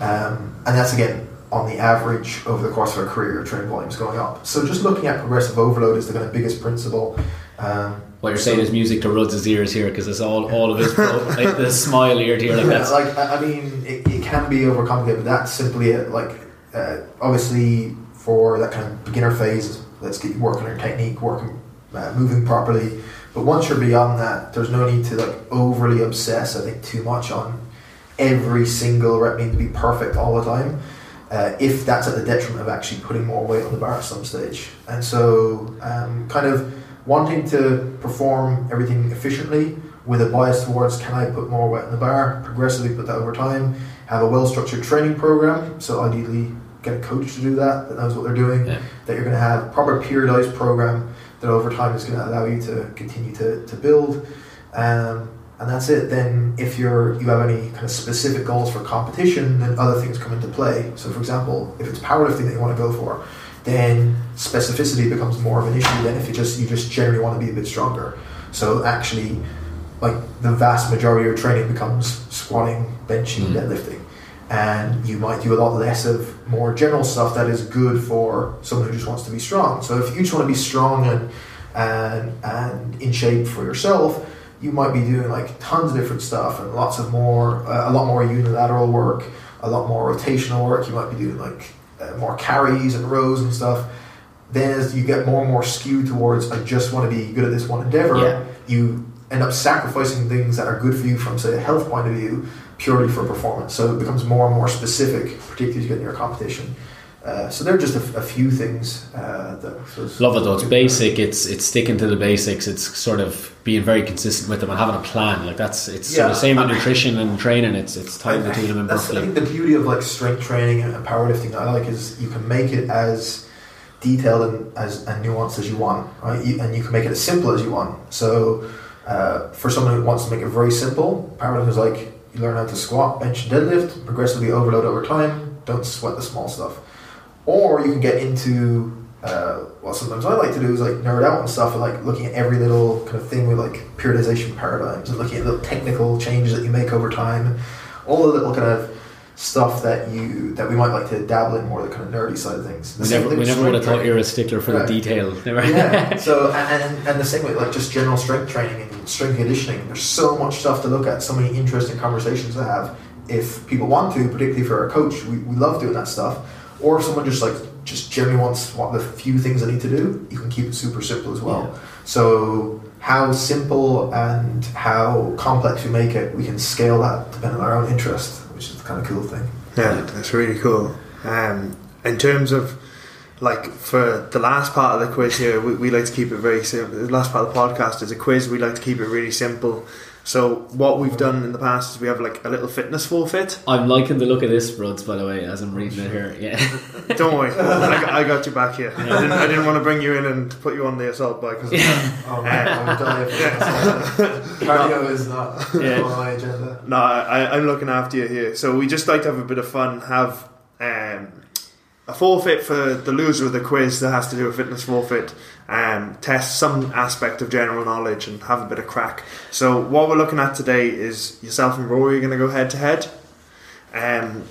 Um, and that's again on the average over the course of a career, your training volume is going up. So, just looking at progressive overload is the kind of biggest principle. Um, What you're saying is music to Ruds' ears here because it's all all of his like the smile ear to ear like yeah, that's like I mean, it, it can be overcomplicated, but that's simply it. Like, uh, obviously, for that kind of beginner phase, let's get you working on your technique, working, uh, moving properly. But once you're beyond that, there's no need to like overly obsess. I think too much on every single rep needs to be perfect all the time. Uh, if that's at the detriment of actually putting more weight on the bar at some stage, and so um, kind of wanting to perform everything efficiently with a bias towards can I put more weight on the bar, progressively put that over time, have a well structured training program, so ideally get a coach to do that that knows what they're doing, Yeah. that you're going to have proper periodized program that over time is going to allow you to continue to, to build. Um, and that's it. Then, if you're you have any kind of specific goals for competition, then other things come into play. So, for example, if it's powerlifting that you want to go for, then specificity becomes more of an issue than if you just you just generally want to be a bit stronger. So, actually, like the vast majority of your training becomes squatting, benching, Mhm. deadlifting, and you might do a lot less of more general stuff that is good for someone who just wants to be strong. So, if you just want to be strong and and and in shape for yourself, you might be doing like tons of different stuff and lots of more, uh, a lot more unilateral work, a lot more rotational work. You might be doing like uh, more carries and rows and stuff. Then as you get more and more skewed towards, I just want to be good at this one endeavor, Yeah. you end up sacrificing things that are good for you from say a health point of view purely for performance. So it becomes more and more specific, particularly as you get in your competition. Uh, so there are just a, a few things uh, that love it though. It's basic. It's it's sticking to the basics. It's sort of being very consistent with them and having a plan. Like that's it's sort of Yeah. same with nutrition and training. It's it's the two of them in I think the beauty of like strength training and powerlifting that I like is you can make it as detailed and as and nuanced as you want, right? You, and you can make it as simple as you want. So uh, for someone who wants to make it very simple, powerlifting is like you learn how to squat, bench, and deadlift, progressively overload over time. Don't sweat the small stuff. Or you can get into uh, what sometimes I like to do is like nerd out and stuff and like looking at every little kind of thing with like periodization paradigms and looking at little technical changes that you make over time all the little kind of stuff that you that we might like to dabble in more the kind of nerdy side of things. The We never, we never would have thought you were a stickler for Right. the detail. Yeah. So and, and and the same way, like just general strength training and strength conditioning. There's so much stuff to look at. So many interesting conversations to have. If people want to, particularly for a coach, we, we love doing that stuff. Or if someone just like just generally wants the few things I need to do, you can keep it super simple as well. Yeah. So how simple and how complex we make it, we can scale that depending on our own interest, which is the kind of cool thing. Yeah, that's really cool. Um, in terms of like for the last part of the quiz here, we, we like to keep it very simple. The last part of the podcast is a quiz. We like to keep it really simple. So what we've done in the past is we have like a little fitness forfeit. I'm liking the look of this, Rods, by the way, as I'm reading it here. Yeah. Don't worry, I, got, I got you back here. I didn't, I didn't want to bring you in and put you on the assault bike. 'cause- Oh man, I'm dying for this. Cardio is not Yeah. on my agenda. No, I, I'm looking after you here. So we just like to have a bit of fun. Have um, a forfeit for the loser of the quiz that has to do a fitness forfeit. Um, test some aspect of general knowledge and have a bit of crack. So what we're looking at today is yourself and Rory are going to go head to head. Um,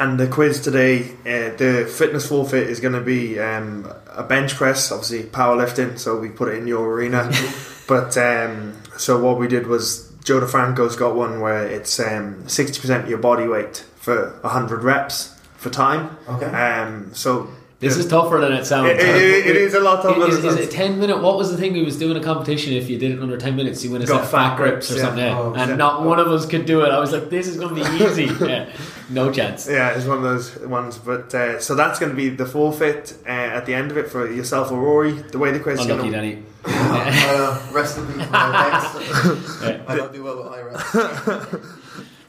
and the quiz today, uh, the fitness forfeit is going to be um, a bench press, obviously powerlifting. So we put it in your arena. But um, so what we did was Joe DeFranco's got one where it's um, sixty percent of your body weight for hundred reps for time. Okay. Um, so This is tougher than it sounds. It- it- it is a lot tougher Is, than it is sounds. it ten minute? What was the thing we was doing a competition? If you did it under ten minutes, you win a Got set of fat fat grips or yeah. something. yeah. Oh, and yeah. not one of us could do it. I was like, this is going to be easy. yeah, no chance. yeah, it's one of those ones. But uh, so that's going to be the forfeit uh, at the end of it for yourself or Rory. The way the quiz is Unlucky, going to Danny. uh, rest in peace, my legs. Yeah. I don't do well with high reps.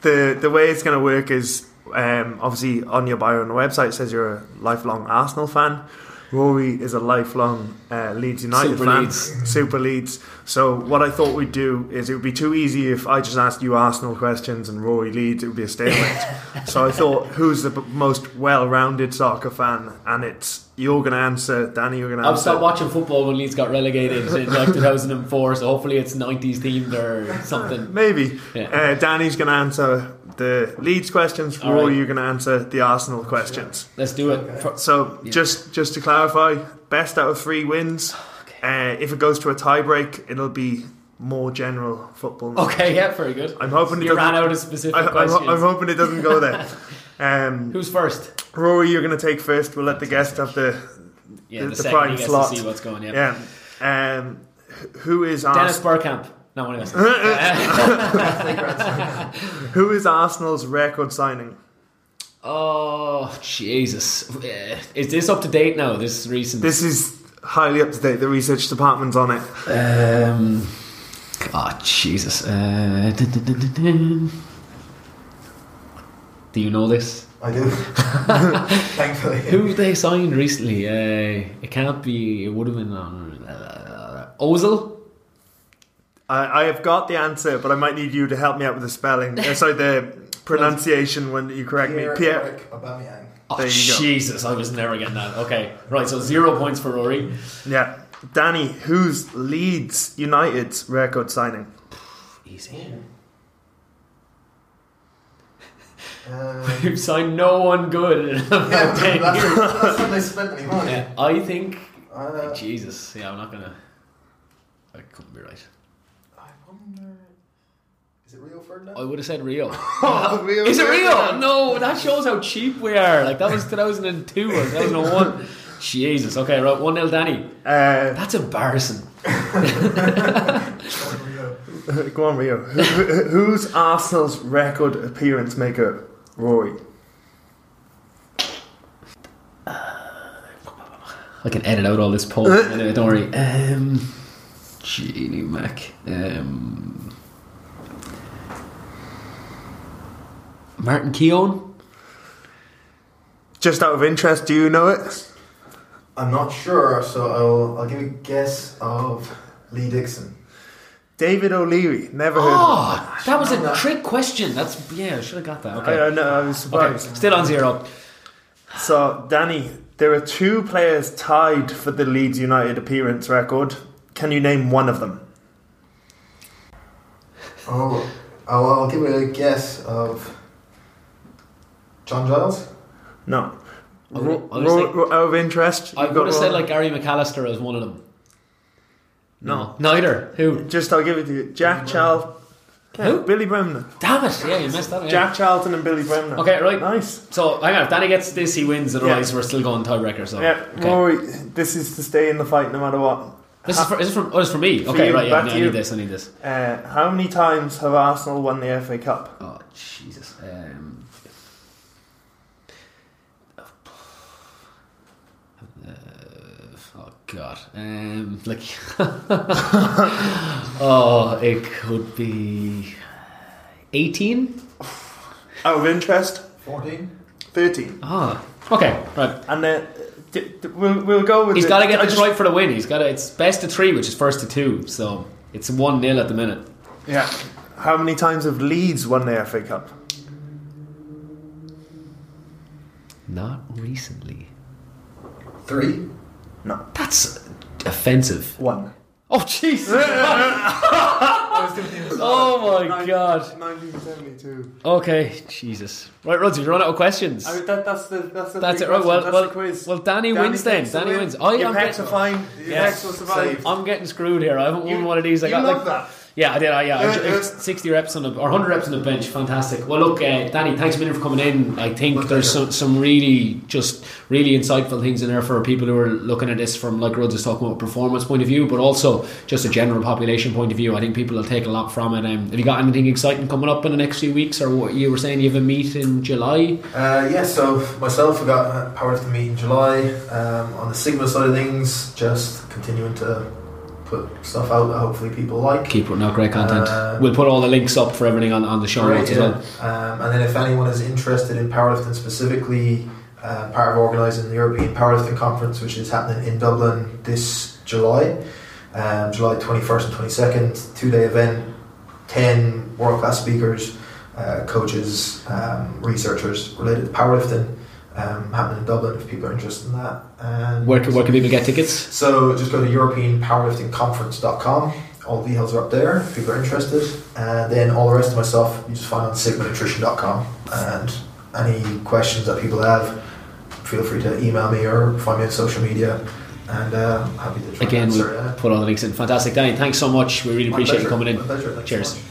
the the way it's going to work is um, obviously on your bio on the website it says you're a lifelong Arsenal fan. Rory is a lifelong uh, Leeds United Super fan, Leeds. super Leeds. So what I thought we'd do is it would be too easy if I just asked you Arsenal questions and Rory Leeds. It would be a stalemate. so I thought, who's the b- most well-rounded soccer fan? And it's you're going to answer, Danny. You're going to I've stopped watching football when Leeds got relegated in like 2004, so hopefully it's 90s themed or something. Maybe. Yeah. Uh, Danny's going to answer the Leeds questions. All Rory, right. you're going to answer the Arsenal questions. Let's do it. Okay. So Yeah. just just to clarify, best out of three wins. Uh, if it goes to a tiebreak, it'll be more general football. okay, yeah, very good. I'm hoping it You ran doesn't- out of specific I, I'm, I'm hoping it doesn't go there. Um, Who's first? Rory, you're going to take first. We'll let the guest have the Yeah, The- the, the prime slot. to see what's going. Yeah. yeah. Um, wh- who is Dennis Ars- Bergkamp. No, one else. who is Arsenal's record signing? oh Jesus! Is this up to date now? This is recent. This is highly up to date. The research department's on it. Um. Oh Jesus! Uh, dun, dun, dun. Do you know this? I do. Thankfully. Who they signed recently? Uh, it can't be. It would have been on uh, Ozil. I, I have got the answer, but I might need you to help me out with the spelling. Uh, sorry, the pronunciation when you correct me. Pierre. Pierre-Emerick Aubameyang. Oh, There you go. Jesus! I was never getting that. Okay, right. So zero points for Rory. Yeah. Danny, who's Leeds United's record signing? Easy. Uh, You've signed no one good. in about yeah, 10 that's, years. that's when they spent any money. Yeah, I think. Uh, Jesus. Yeah, I'm not gonna. I couldn't be right. I wonder. It Rio Ferdinand? I would have said Rio. Oh, Rio Is it Rio? No, that shows how cheap we are. Like that was 2002 or 2001. Jesus. Okay, right. One 0 Danny. Uh, That's embarrassing. go on, Rio. Who, who- who's Arsenal's record appearance maker? Rory. I can edit out all this poll. anyway, don't worry. Um, Genie Mac. Um, Martin Keown. Just out of interest, do you know it? I'm not sure, so I'll, I'll give a guess of Lee Dixon. David O'Leary. Never heard of Oh, that was No. a trick question. That's yeah. I should have got that. Okay. I, I know, I was Okay, still on zero. So, Danny, there are two players tied for the Leeds United appearance record. Can you name one of them? Oh, I'll, I'll give it a guess of John Giles. No. I was- Ro- I was ro- like- ro- out of interest, I you've would have said one? like Gary McAllister as one of them. No. neither. Who? Just I'll give it to you. Jack Charlton. Who? Billy Bremner. Damn it! Yeah, you messed that. Yeah. Jack Charlton and Billy Bremner. Okay, right. Nice. So hang on. If Danny gets this, he wins. Otherwise, Yeah. we're still going tiebreaker. So Yeah, okay. Rory, this is to stay in the fight no matter what. This is for, is it from? Oh, it's for me. For Okay, you, right. Yeah, back I to need you. this. I need this. Uh, how many times have Arsenal won the FA Cup? Oh Jesus. Um, uh, oh God. Um, like. oh, it could be eighteen. Out of interest, 14. 13. Ah. Okay. Right. And then d- d- we'll, we'll go with He's got to get I this just- right for the win. He's got to. It's best of three, which is first to two. So it's one 0 at the minute. Yeah. How many times have Leeds won the FA Cup? Not recently. Three. No. That's offensive. One. Oh Jesus! oh my God. 1972. Okay, Jesus. Right, Ruds, you're run out of questions. I mean, that, that's the that's the That's three it. Right. Well, questions, well, that's the quiz. well. Danny, wins then. takes the Danny win. wins. I Your am pecs getting, are fine. Your Yeah. pecs will survive. I'm getting screwed here. I haven't won one of these. I you got love like that. Yeah, I did. I, yeah, I, Yeah, yeah. sixty reps on the or hundred reps on the bench. Fantastic. Well, look, uh, Danny, thanks a million for coming in. I think there's some, some really just really insightful things in there for people who are looking at this from like Rudd is talking about a performance point of view, but also just a general population point of view. I think people will take a lot from it. Um, have you got anything exciting coming up in the next few weeks, or what you were saying? You have a meet in July. Uh, yeah, so myself, we got a powerlifting meet in July. Um, on the Sigma side of things, just continuing to put stuff out that hopefully people like. Keep putting out great content. Uh, we'll put all the links up for everything on, on the show notes as well. Um, and then if anyone is interested in powerlifting specifically, uh, part of organising the European Powerlifting Conference, which is happening in Dublin this July, um, July 21st and 22nd, two day event, 10 world class speakers, uh, coaches, um, researchers related to powerlifting. Um, happening in Dublin if people are interested in that. And Where, can- where can people get tickets? so just go to EuropeanPowerliftingConference.com. All the details are up there if people are interested. And then all the rest of my stuff you just find on SigmaNutrition.com. And any questions that people have, feel free to email me or find me on social media. And uh, happy to try Again, we'll put all the links in. Fantastic, Danny. Thanks so much. We really My appreciate you coming in. Pleasure. Cheers. much. Well, I